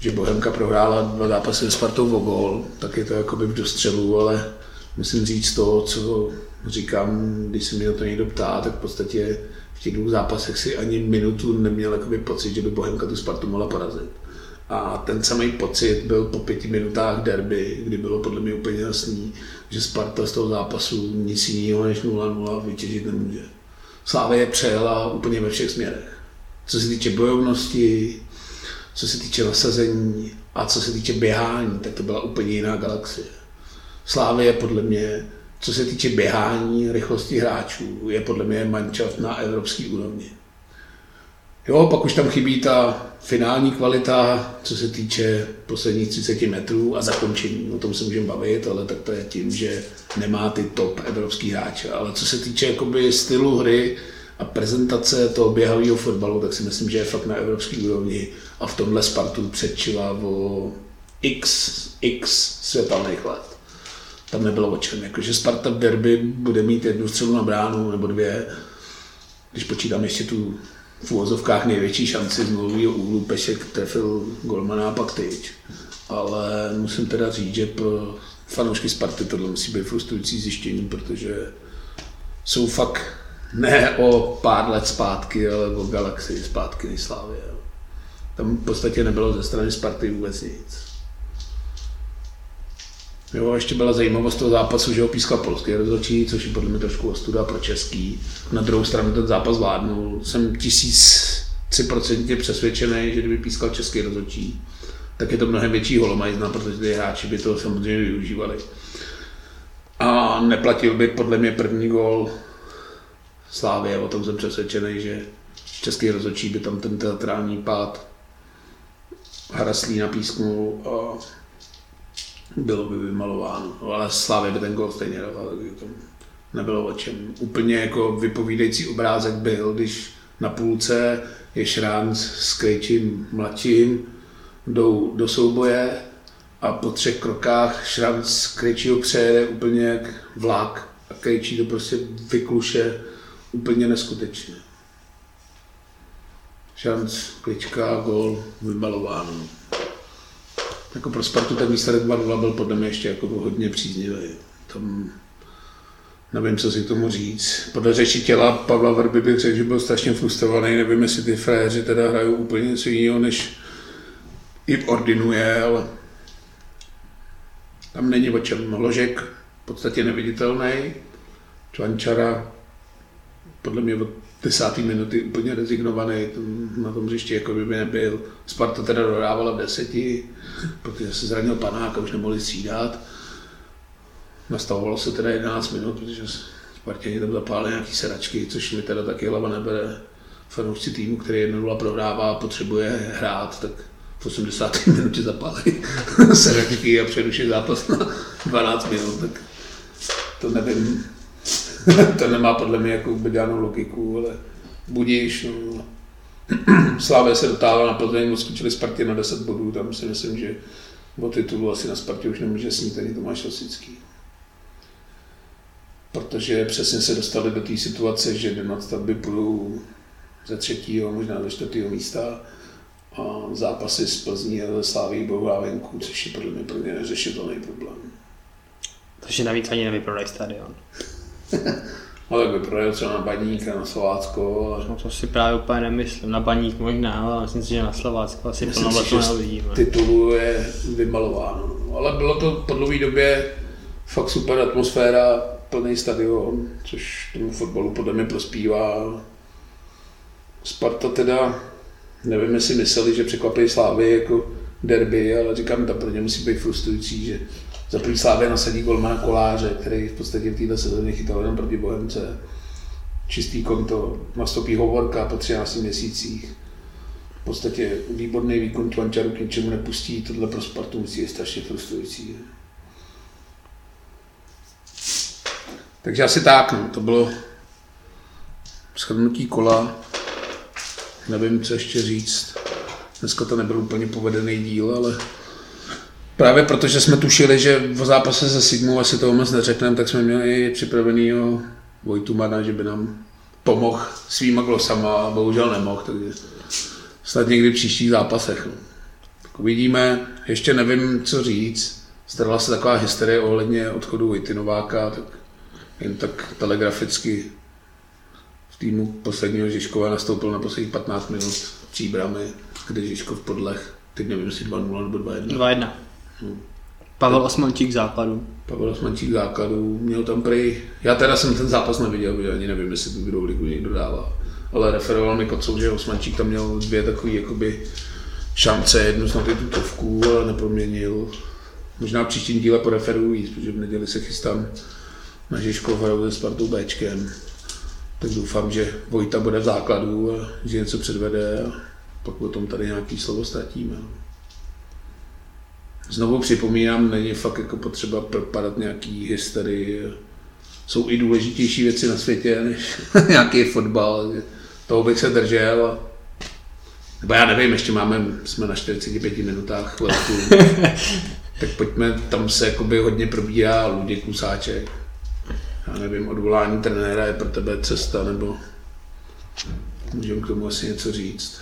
že Bohemka prohrála dva zápasy s Spartou o gol, tak je to jakoby v dostřelu, ale musím říct to, co říkám, když se mě to někdo ptá, tak v podstatě v těch dvou zápasech si ani minutu neměl jakoby pocit, že by Bohemka tu Spartu mohla porazit. A ten samý pocit byl po pěti minutách derby, kdy bylo podle mě úplně jasný, že Sparta z toho zápasu nic jiného než 0-0 vytěžit nemůže. Slávě přejela úplně ve všech směrech. Co se týče bojovnosti, co se týče nasazení a co se týče běhání, tak to byla úplně jiná galaxie. Slávě je podle mě, co se týče běhání, rychlosti hráčů, je podle mě mančaft na evropské úrovni. Jo, pak už tam chybí ta finální kvalita, co se týče posledních 30 metrů a zakončení. O tom se můžeme bavit, ale tak to je tím, že nemá ty top evropský hráče. Ale co se týče jakoby stylu hry a prezentace toho běhavého fotbalu, tak si myslím, že je fakt na evropské úrovni a v tomhle Spartu předčila o x, x světelných let. Tam nebylo o čem. Jakože Sparta v derby bude mít jednu střelu na bránu nebo dvě, když počítám ještě tu v úvozovkách největší šanci z nulového úhlu Pešek trefil golmana a pak tyč. Ale musím teda říct, že pro fanoušky Sparty tohle musí být frustrující zjištění, protože jsou fakt ne o pár let zpátky, ale o galaxii zpátky nejslávě. Tam v podstatě nebylo ze strany Sparty vůbec nic. Jo, ještě byla zajímavost toho zápasu, že ho pískal polský rozhodčí, což je podle mě trošku ostuda pro český. Na druhou stranu ten zápas vládnul. Jsem tisíc procentně přesvědčený, že kdyby pískal český rozhodčí, tak je to mnohem větší holomajzna, protože ty hráči by to samozřejmě využívali. A neplatil by podle mě první gol Slávě, o tom jsem přesvědčený, že český rozhodčí by tam ten teatrální pád Haraslí napísknul a bylo by vymalováno. No, ale Slávě by ten gol stejně dal, takže to nebylo o čem. Úplně jako vypovídající obrázek byl, když na půlce je Šránc s Krejčím mladším, jdou do souboje a po třech krokách Šránc Krejčího přejede úplně jak vlak a Krejčí to prostě vykluše úplně neskutečně. Šanc, klička, gol, vymalováno jako pro Spartu ten výsledek 2 byl podle mě ještě jako hodně příznivý. Tam nevím, co si k tomu říct. Podle řeči těla Pavla Verby bych řekl, že byl strašně frustrovaný. Nevím, jestli ty fréři teda hrajou úplně něco jiného, než i ordinuje, ale tam není o čem. Ložek v podstatě neviditelný. Čvančara podle mě od desátý minuty úplně rezignovaný na tom hřišti, jako by nebyl. Sparta teda dodávala v deseti, protože se zranil panák a už nemohli střídat. Nastavovalo se teda 11 minut, protože Spartěni tam zapálili nějaký sedačky, což mi teda taky hlava nebere. Fanoušci týmu, který 1 prohrává a potřebuje hrát, tak v 80. minutě zapálí sedačky a přeruší zápas na 12 minut, tak to nevím, to nemá podle mě jako žádnou logiku, ale budíš. No. Slávě se dotáhla na Plzeň, odskočili Spartě na 10 bodů, tam si myslím, že o titulu asi na Spartě už nemůže snít ani Tomáš Lasický. Protože přesně se dostali do té situace, že do stavby budou ze třetího, možná ze čtvrtého místa a zápasy s Plzní a ze Sláví budou venku, což je podle mě pro ně neřešitelný problém. Takže navíc ani nevyprodají stadion. No tak vyprodal třeba na Baník a na Slovácko. Ale... No to si právě úplně nemyslím. Na Baník možná, ale myslím si, že na Slovácko asi plno to neuvidíme. titulu je vymalováno. Ale bylo to po dlouhé době fakt super atmosféra, plný stadion, což tomu fotbalu podle mě prospívá. Sparta teda, nevím, jestli mysleli, že překvapí Slávy jako derby, ale říkám, to pro ně musí být frustrující, že za první Slávě nasadí golmana Koláře, který v podstatě v této sezóně chytal jenom proti Bohemce. Čistý konto, nastoupí Hovorka po 13 měsících. V podstatě výborný výkon Tvančaru k ničemu nepustí, tohle pro Spartu musí je strašně frustrující. Takže asi tak, no, to bylo shrnutí kola. Nevím, co ještě říct. Dneska to nebyl úplně povedený díl, ale Právě protože jsme tušili, že v zápase se Sigmou asi toho moc neřekneme, tak jsme měli připravený Vojtumana, že by nám pomohl svýma glosama a bohužel nemohl, takže snad někdy v příštích zápasech. No. Uvidíme, ještě nevím, co říct. Starala se taková hysterie ohledně odchodu Vojty Nováka, tak jen tak telegraficky v týmu posledního Žižkova nastoupil na posledních 15 minut příbramy, kde Žižkov podlech, teď nevím, jestli 2-0 nebo 2-1. 2-1. Pavel Osmančík základu. Pavel Osmančík základu, měl tam prý, já teda jsem ten zápas neviděl, protože ani nevím, jestli tu druhou ligu někdo dává, ale referoval mi Kocou, že Osmančík tam měl dvě takové jakoby šance, jednu snad i tutovku, ale neproměnil. Možná příštím díle poreferuju víc, protože v neděli se chystám na Žižkov hraju se Spartou Bčkem. Tak doufám, že Vojta bude v základu a že něco předvede a pak o tom tady nějaký slovo ztratíme. Znovu připomínám, není fakt jako potřeba propadat nějaký hysterii. Jsou i důležitější věci na světě, než nějaký fotbal. Toho bych se držel. A... Nebo já nevím, ještě máme, jsme na 45 minutách chvilku. tak pojďme, tam se jakoby hodně probírá Luděk Kusáček. Já nevím, odvolání trenéra je pro tebe cesta, nebo můžeme k tomu asi něco říct.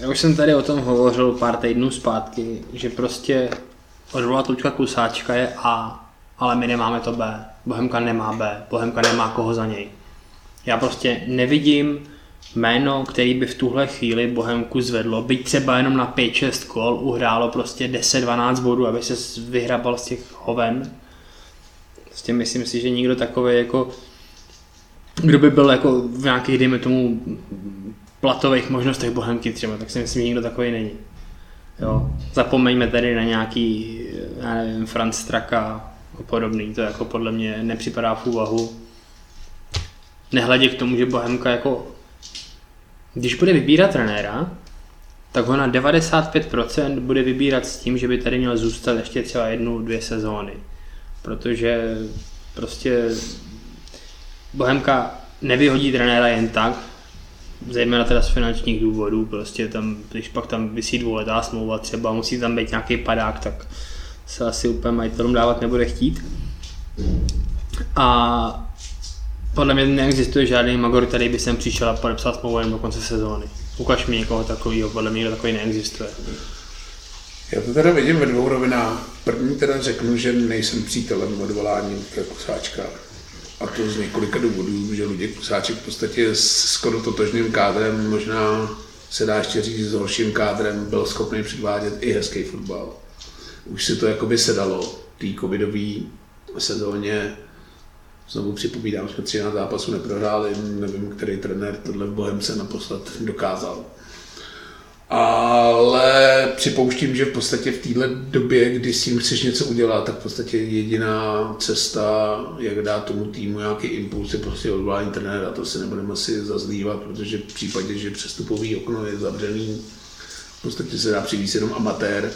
Já už jsem tady o tom hovořil pár týdnů zpátky, že prostě odvolat Luďka Klusáčka je A, ale my nemáme to B. Bohemka nemá B, Bohemka nemá koho za něj. Já prostě nevidím jméno, který by v tuhle chvíli Bohemku zvedlo, byť třeba jenom na 5-6 kol uhrálo prostě 10-12 bodů, aby se vyhrabal z těch hoven. Prostě myslím si, že nikdo takový jako kdo by byl jako v nějakých, dejme tomu, platových možnostech Bohemky třeba, tak si myslím, že nikdo takový není. Jo. Zapomeňme tedy na nějaký, já nevím, Franz Straka a podobný, to jako podle mě nepřipadá v úvahu. Nehledě k tomu, že Bohemka jako, když bude vybírat trenéra, tak ho na 95% bude vybírat s tím, že by tady měl zůstat ještě třeba jednu, dvě sezóny. Protože prostě Bohemka nevyhodí trenéra jen tak, zejména teda z finančních důvodů, prostě tam, když pak tam vysí dvouletá smlouva třeba, musí tam být nějaký padák, tak se asi úplně majitelům dávat nebude chtít. A podle mě neexistuje žádný Magor, který by sem přišel a podepsal smlouvu jen do konce sezóny. Ukaž mi někoho takového, podle mě takový neexistuje. Já to teda vidím ve dvou rovinách. První teda řeknu, že nejsem přítelem odvolání Kusáčka a to z několika důvodů, že Luděk Kusáček v podstatě s skoro totožným kádrem, možná se dá ještě říct s horším kádrem, byl schopný předvádět i hezký fotbal. Už si to jakoby sedalo, té covidové sezóně, znovu připomínám, jsme 13 zápasů neprohráli, nevím, který trenér tohle v Bohemce naposled dokázal ale připouštím, že v podstatě v téhle době, kdy s tím chceš něco udělat, tak v podstatě jediná cesta, jak dát tomu týmu nějaký impuls, je prostě odvolání trenéra. To si nebudeme asi zazlívat, protože v případě, že přestupový okno je zavřený, v podstatě se dá přivést jenom amatér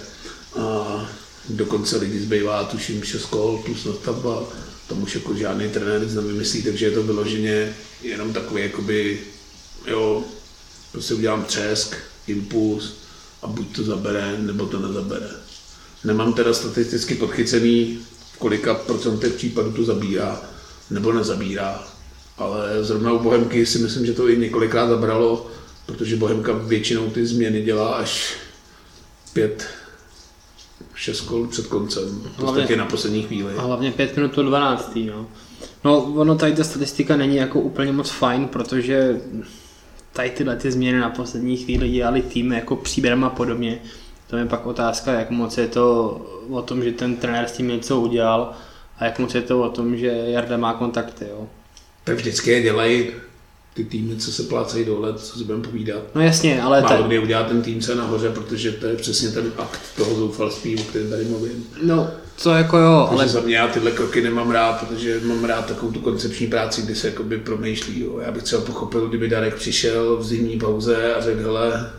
a dokonce lidi zbývá, tuším, 6 kol plus nastavba, tam už jako žádný trenér nic nevymyslí, takže je to vyloženě jenom takový, jakoby, jo, prostě udělám třesk, impuls a buď to zabere, nebo to nezabere. Nemám teda statisticky podchycený, v kolika procentech případů to zabírá, nebo nezabírá. Ale zrovna u Bohemky si myslím, že to i několikrát zabralo, protože Bohemka většinou ty změny dělá až pět, šest kol před koncem, v podstatě na poslední chvíli. Hlavně pět minut to 12. No. no, ono tady ta statistika není jako úplně moc fajn, protože tady tyhle ty změny na poslední chvíli dělali týmy jako příběrem a podobně. To je pak otázka, jak moc je to o tom, že ten trenér s tím něco udělal a jak moc je to o tom, že Jarda má kontakty. Jo. Tak vždycky je dělají ty týmy, co se plácají dole, co si budeme povídat. No jasně, ale... Málo kdy udělá ten tým se nahoře, protože to je přesně ten akt toho zoufalství, o kterém tady mluvím. No, co jako jo, takže ale... za mě já tyhle kroky nemám rád, protože mám rád takovou tu koncepční práci, kdy se jakoby promýšlí. Jo. Já bych třeba pochopil, kdyby Darek přišel v zimní pauze a řekl, hele,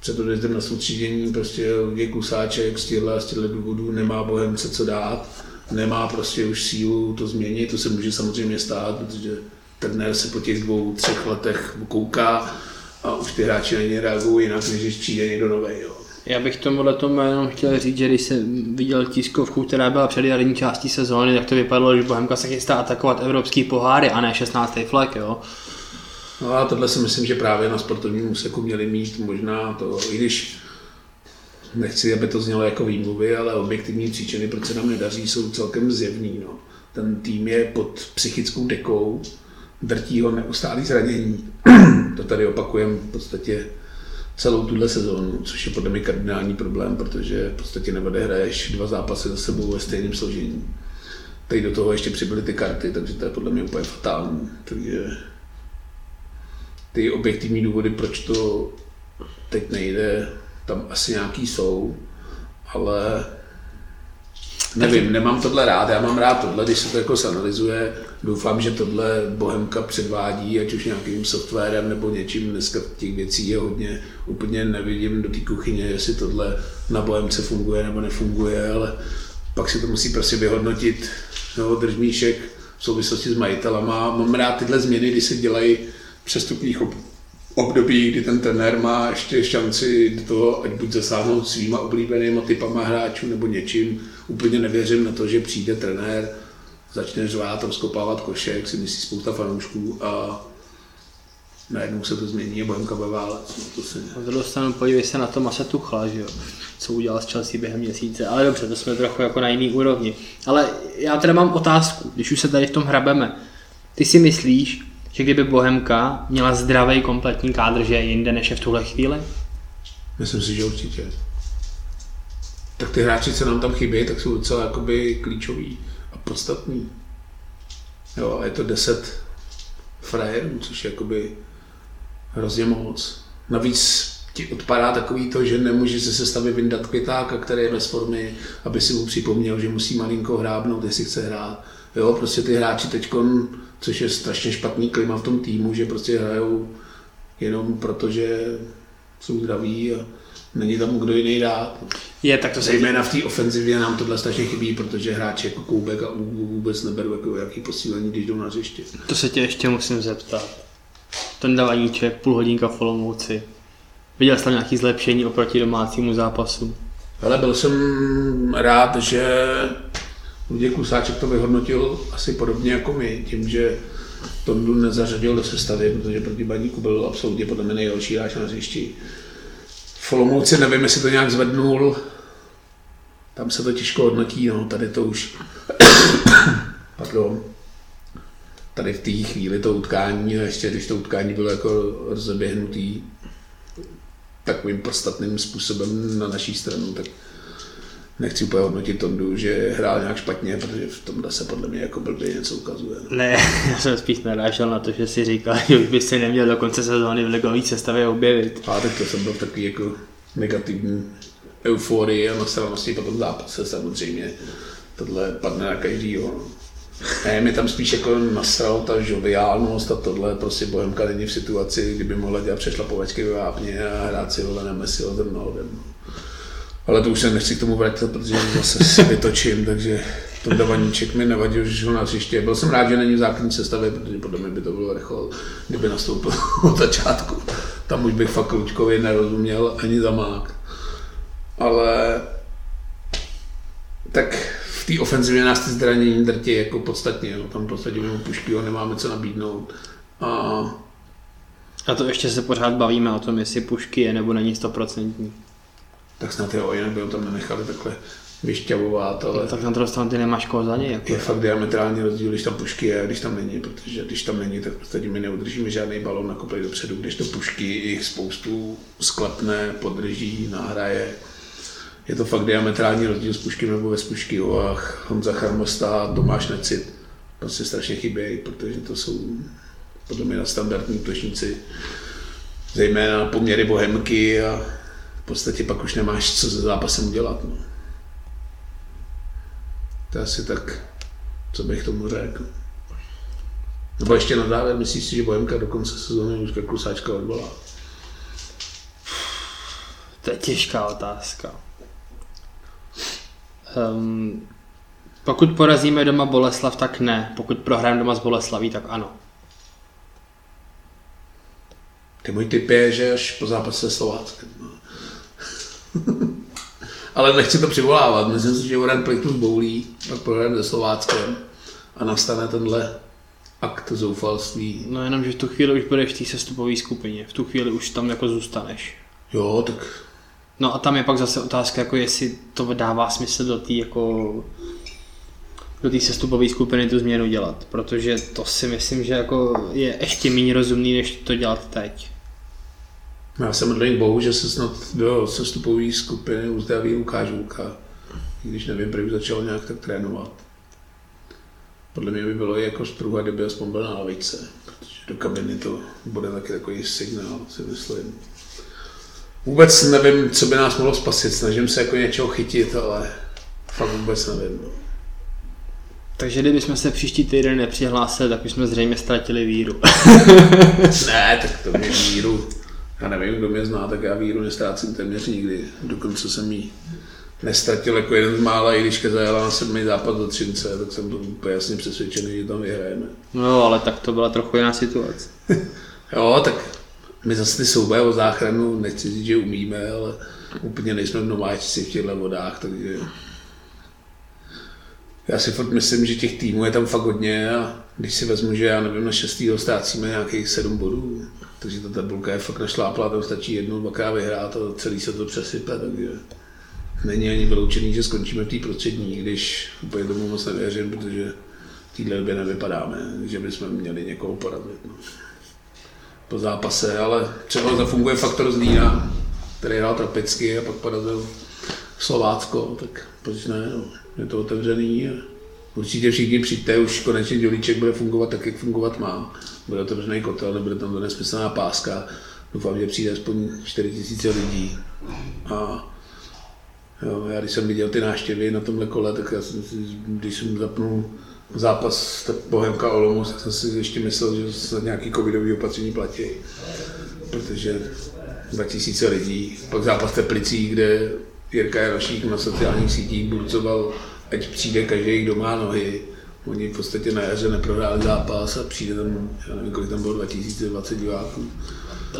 před odjezdem na soustředění prostě je kusáček z těchto z těchto důvodů, nemá Bohemce co dát, nemá prostě už sílu to změnit, to se může samozřejmě stát, protože trenér se po těch dvou, třech letech kouká a už ty hráči na ně reagují jinak, než když přijde někdo nový. Já bych tomuhle tomu jenom chtěl říct, že když jsem viděl tiskovku, která byla před jarní částí sezóny, tak to vypadalo, že Bohemka se chystá atakovat evropský poháry a ne 16. flek, jo. No a tohle si myslím, že právě na sportovním úseku měli mít možná to, i když nechci, aby to znělo jako výmluvy, ale objektivní příčiny, proč se nám nedaří, jsou celkem zjevný. No. Ten tým je pod psychickou dekou, drtí ho neustálý zranění. to tady opakujeme v podstatě celou tuhle sezónu, což je podle mě kardinální problém, protože v podstatě neodehraješ dva zápasy za sebou ve stejném složení. Teď do toho ještě přibyly ty karty, takže to je podle mě úplně fatální. Takže ty objektivní důvody, proč to teď nejde, tam asi nějaký jsou, ale nevím, nemám tohle rád, já mám rád tohle, když se to jako zanalizuje, doufám, že tohle Bohemka předvádí, ať už nějakým softwarem nebo něčím, dneska těch věcí je hodně, úplně nevidím do té kuchyně, jestli tohle na Bohemce funguje nebo nefunguje, ale pak si to musí prostě vyhodnotit no, držmíšek v souvislosti s majitelama. Mám rád tyhle změny, kdy se dělají přestupních období, kdy ten trenér má ještě šanci do toho, ať buď zasáhnout svýma oblíbenýma typama hráčů nebo něčím. Úplně nevěřím na to, že přijde trenér, začne řvát, rozkopávat koše, jak si myslí spousta fanoušků a najednou se to změní a Bohemka bude válec. No, to se... Na druhou stranu podívej se na to Masa Tuchla, že jo? co udělal s Chelsea během měsíce. Ale dobře, to jsme trochu jako na jiný úrovni. Ale já teda mám otázku, když už se tady v tom hrabeme. Ty si myslíš, že kdyby Bohemka měla zdravý kompletní kádr, že je jinde než je v tuhle chvíli? Myslím si, že určitě. Tak ty hráči, co nám tam chybí, tak jsou docela jakoby klíčoví a podstatní. Jo, a je to 10 frajerů, což je jakoby hrozně moc. Navíc ti odpadá takový to, že nemůže se sestavit vyndat květáka, který je bez formy, aby si mu připomněl, že musí malinko hrábnout, jestli chce hrát. Jo, prostě ty hráči teď, což je strašně špatný klima v tom týmu, že prostě hrajou jenom proto, že jsou zdraví a není tam kdo jiný dát. Je, tak to se Zejména v té ofenzivě nám tohle strašně chybí, protože hráči jako Koubek a vůbec neberou jako jaký posílení, když jdou na hřiště. To se tě ještě musím zeptat. Ten Davaníček, půl hodinka v Olomouci. Viděl jsi tam nějaké zlepšení oproti domácímu zápasu? Ale byl jsem rád, že Luděk Kusáček to vyhodnotil asi podobně jako my, tím, že Tondu nezařadil do sestavy, protože proti Baníku byl absolutně podle mě nejhorší hráč na hřišti. V Olomouci nevím, jestli to nějak zvednul, tam se to těžko hodnotí, no, tady to už, pardon, tady v té chvíli to utkání, ještě když to utkání bylo jako rozeběhnutý takovým podstatným způsobem na naší stranu, tak nechci úplně hodnotit Tondu, že hrál nějak špatně, protože v tomhle se podle mě jako blbě něco ukazuje. Ne, já jsem spíš narážel na to, že si říkal, že už by se neměl do konce sezóny v legové sestavě objevit. A tak to jsem byl takový jako negativní euforii a nastavenosti po tom zápase samozřejmě. Tohle padne na každýho. No. Ne, mi tam spíš jako nasral ta žoviálnost a tohle, prostě Bohemka není v situaci, kdyby mohla dělat přešlapovačky ve vápně a hrát si ho na Messi o ten ale to už se nechci k tomu vrátit, protože zase si vytočím, takže to davaníček mi nevadí, že ho na příště. Byl jsem rád, že není v základní sestavě, protože podle mě by to bylo rychle, kdyby nastoupil od začátku. Tam už bych fakt Lučkovi nerozuměl ani zamák. Ale tak v té ofenzivě nás ty zranění drtí jako podstatně. Jo. Tam v podstatě mimo pušky ho nemáme co nabídnout. A a to ještě se pořád bavíme o tom, jestli pušky je nebo není stoprocentní tak snad jo, jinak by ho tam nenechali takhle vyšťavovat, ale... tak na druhou stranu ty nemáš koho za něj. Jako je fakt diametrální rozdíl, když tam pušky je a když tam není, protože když tam není, tak prostě my neudržíme žádný balon na kopej dopředu, když to pušky jich spoustu sklepne, podrží, nahraje. Je to fakt diametrální rozdíl s pušky nebo bez pušky. A Honza Charmosta, Tomáš Necit prostě strašně chybějí, protože to jsou podle mě na standardní útočníci, zejména poměry bohemky a podstatě pak už nemáš co se zápasem udělat. No. To je asi tak, co bych tomu řekl. Nebo ještě na závěr, myslíš si, že Bohemka do konce sezóny už Klusáčka odvolá? To je těžká otázka. Um, pokud porazíme doma Boleslav, tak ne. Pokud prohrajeme doma s Boleslaví, tak ano. Ty můj typ je, že až po zápase Slováckem. No. Ale nechci to přivolávat. Myslím si, že Uran Plichtus boulí, pak prohrajem ze Slováckem a nastane tenhle akt zoufalství. No jenom, že v tu chvíli už budeš v té sestupové skupině. V tu chvíli už tam jako zůstaneš. Jo, tak No a tam je pak zase otázka, jako jestli to dává smysl do té jako do té sestupové skupiny tu změnu dělat, protože to si myslím, že jako je ještě méně rozumný, než to dělat teď. Já jsem modlím Bohu, že se snad do sestupové skupiny uzdraví Lukáš Vulka, i když nevím, proč začal nějak tak trénovat. Podle mě by bylo i jako spruha, kdyby aspoň byl na lavice, protože do kabiny to bude taky takový signál, si myslím. Vůbec nevím, co by nás mohlo spasit, snažím se jako něčeho chytit, ale fakt vůbec nevím. No. Takže kdybychom se příští týden nepřihlásili, tak bychom zřejmě ztratili víru. ne, tak to mě víru. Já nevím, kdo mě zná, tak já víru nestrácím téměř nikdy. Dokonce jsem jí nestratil jako jeden z mála, i když zajela na sedmý západ do Třince, tak jsem byl úplně jasně přesvědčený, že tam vyhrajeme. No, ale tak to byla trochu jiná situace. jo, tak my zase ty souboje o záchranu, nechci říct, že umíme, ale úplně nejsme v nováčci v těchto vodách, takže já si fakt myslím, že těch týmů je tam fakt hodně a když si vezmu, že já nevím, na šestýho ztrácíme nějakých sedm bodů, takže ta tabulka je fakt našláplá, tam stačí jednou, dvakrát vyhrát a celý se to přesype, takže není ani vyloučený, že skončíme v té prostřední, když úplně tomu moc nevěřím, protože v téhle době nevypadáme, že bychom měli někoho porazit. No. Po zápase, ale třeba zafunguje faktor Zlína, který hrál trapicky a pak porazil Slovácko, tak proč ne, no. je to otevřený. A určitě všichni přijďte, už konečně dělíček bude fungovat tak, jak fungovat má. Bude otevřený kotel, nebude tam to nesmyslná páska. Doufám, že přijde aspoň 4 000 lidí. A jo, já když jsem viděl ty náštěvy na tomhle kole, tak já jsem si, když jsem zapnul zápas tak Bohemka Olomouc, tak jsem si ještě myslel, že se nějaký covidový opatření platí. Protože 2000 lidí, pak zápas Teplicí, kde Jirka Jarošík na sociálních sítích burcoval, ať přijde každý doma nohy. Oni v podstatě na jaře neprohráli zápas a přijde tam, já nevím, kolik tam bylo, 2020 diváků.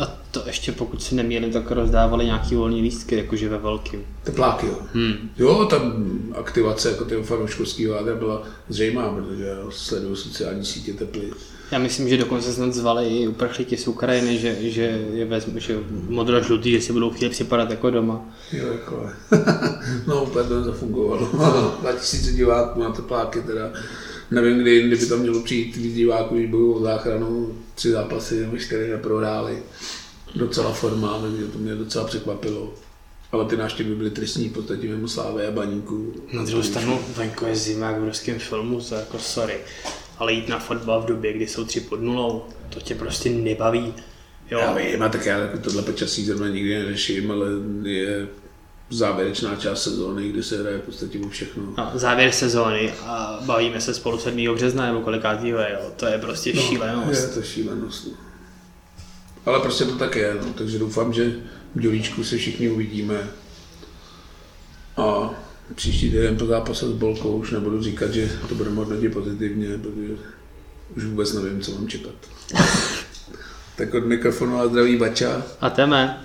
A to ještě pokud si neměli, tak rozdávali nějaký volný lístky, jakože ve velkým. Tepláky, jo. Hmm. Jo, tam aktivace jako toho fanouškovského jádra byla zřejmá, protože sleduju sociální sítě teplý. Já myslím, že dokonce snad zvali i uprchlíky z Ukrajiny, že, že je vezmu, že modro-žlutý, že si budou chtít připadat jako doma. Jo, jako No, úplně to zafungovalo. 2000 diváků na tepláky teda. Nevím, kdy jindy by tam mělo přijít víc diváků, když budou o záchranu tři zápasy nebo čtyři neprohráli. Docela forma, takže to mě docela překvapilo. Ale ty návštěvy byly tristní v podstatě mimo Slávy a Baníku. Na druhou stranu venku je zima jak v ruském filmu, to jako sorry ale jít na fotbal v době, kdy jsou tři pod nulou, to tě prostě nebaví. Jo. Já vím, a tak já jako tohle počasí zrovna nikdy neřeším, ale je závěrečná část sezóny, kdy se hraje v podstatě o všechno. No, závěr sezóny a bavíme se spolu 7. března nebo kolikátýho je, jo. to je prostě no, šílenost. Je to šílenost. No. Ale prostě to tak je, no. takže doufám, že v Dělíčku se všichni uvidíme. A příští týden po zápase s Bolkou už nebudu říkat, že to bude hodnotit pozitivně, protože už vůbec nevím, co mám čekat. tak od mikrofonu a zdraví Bača. A teme.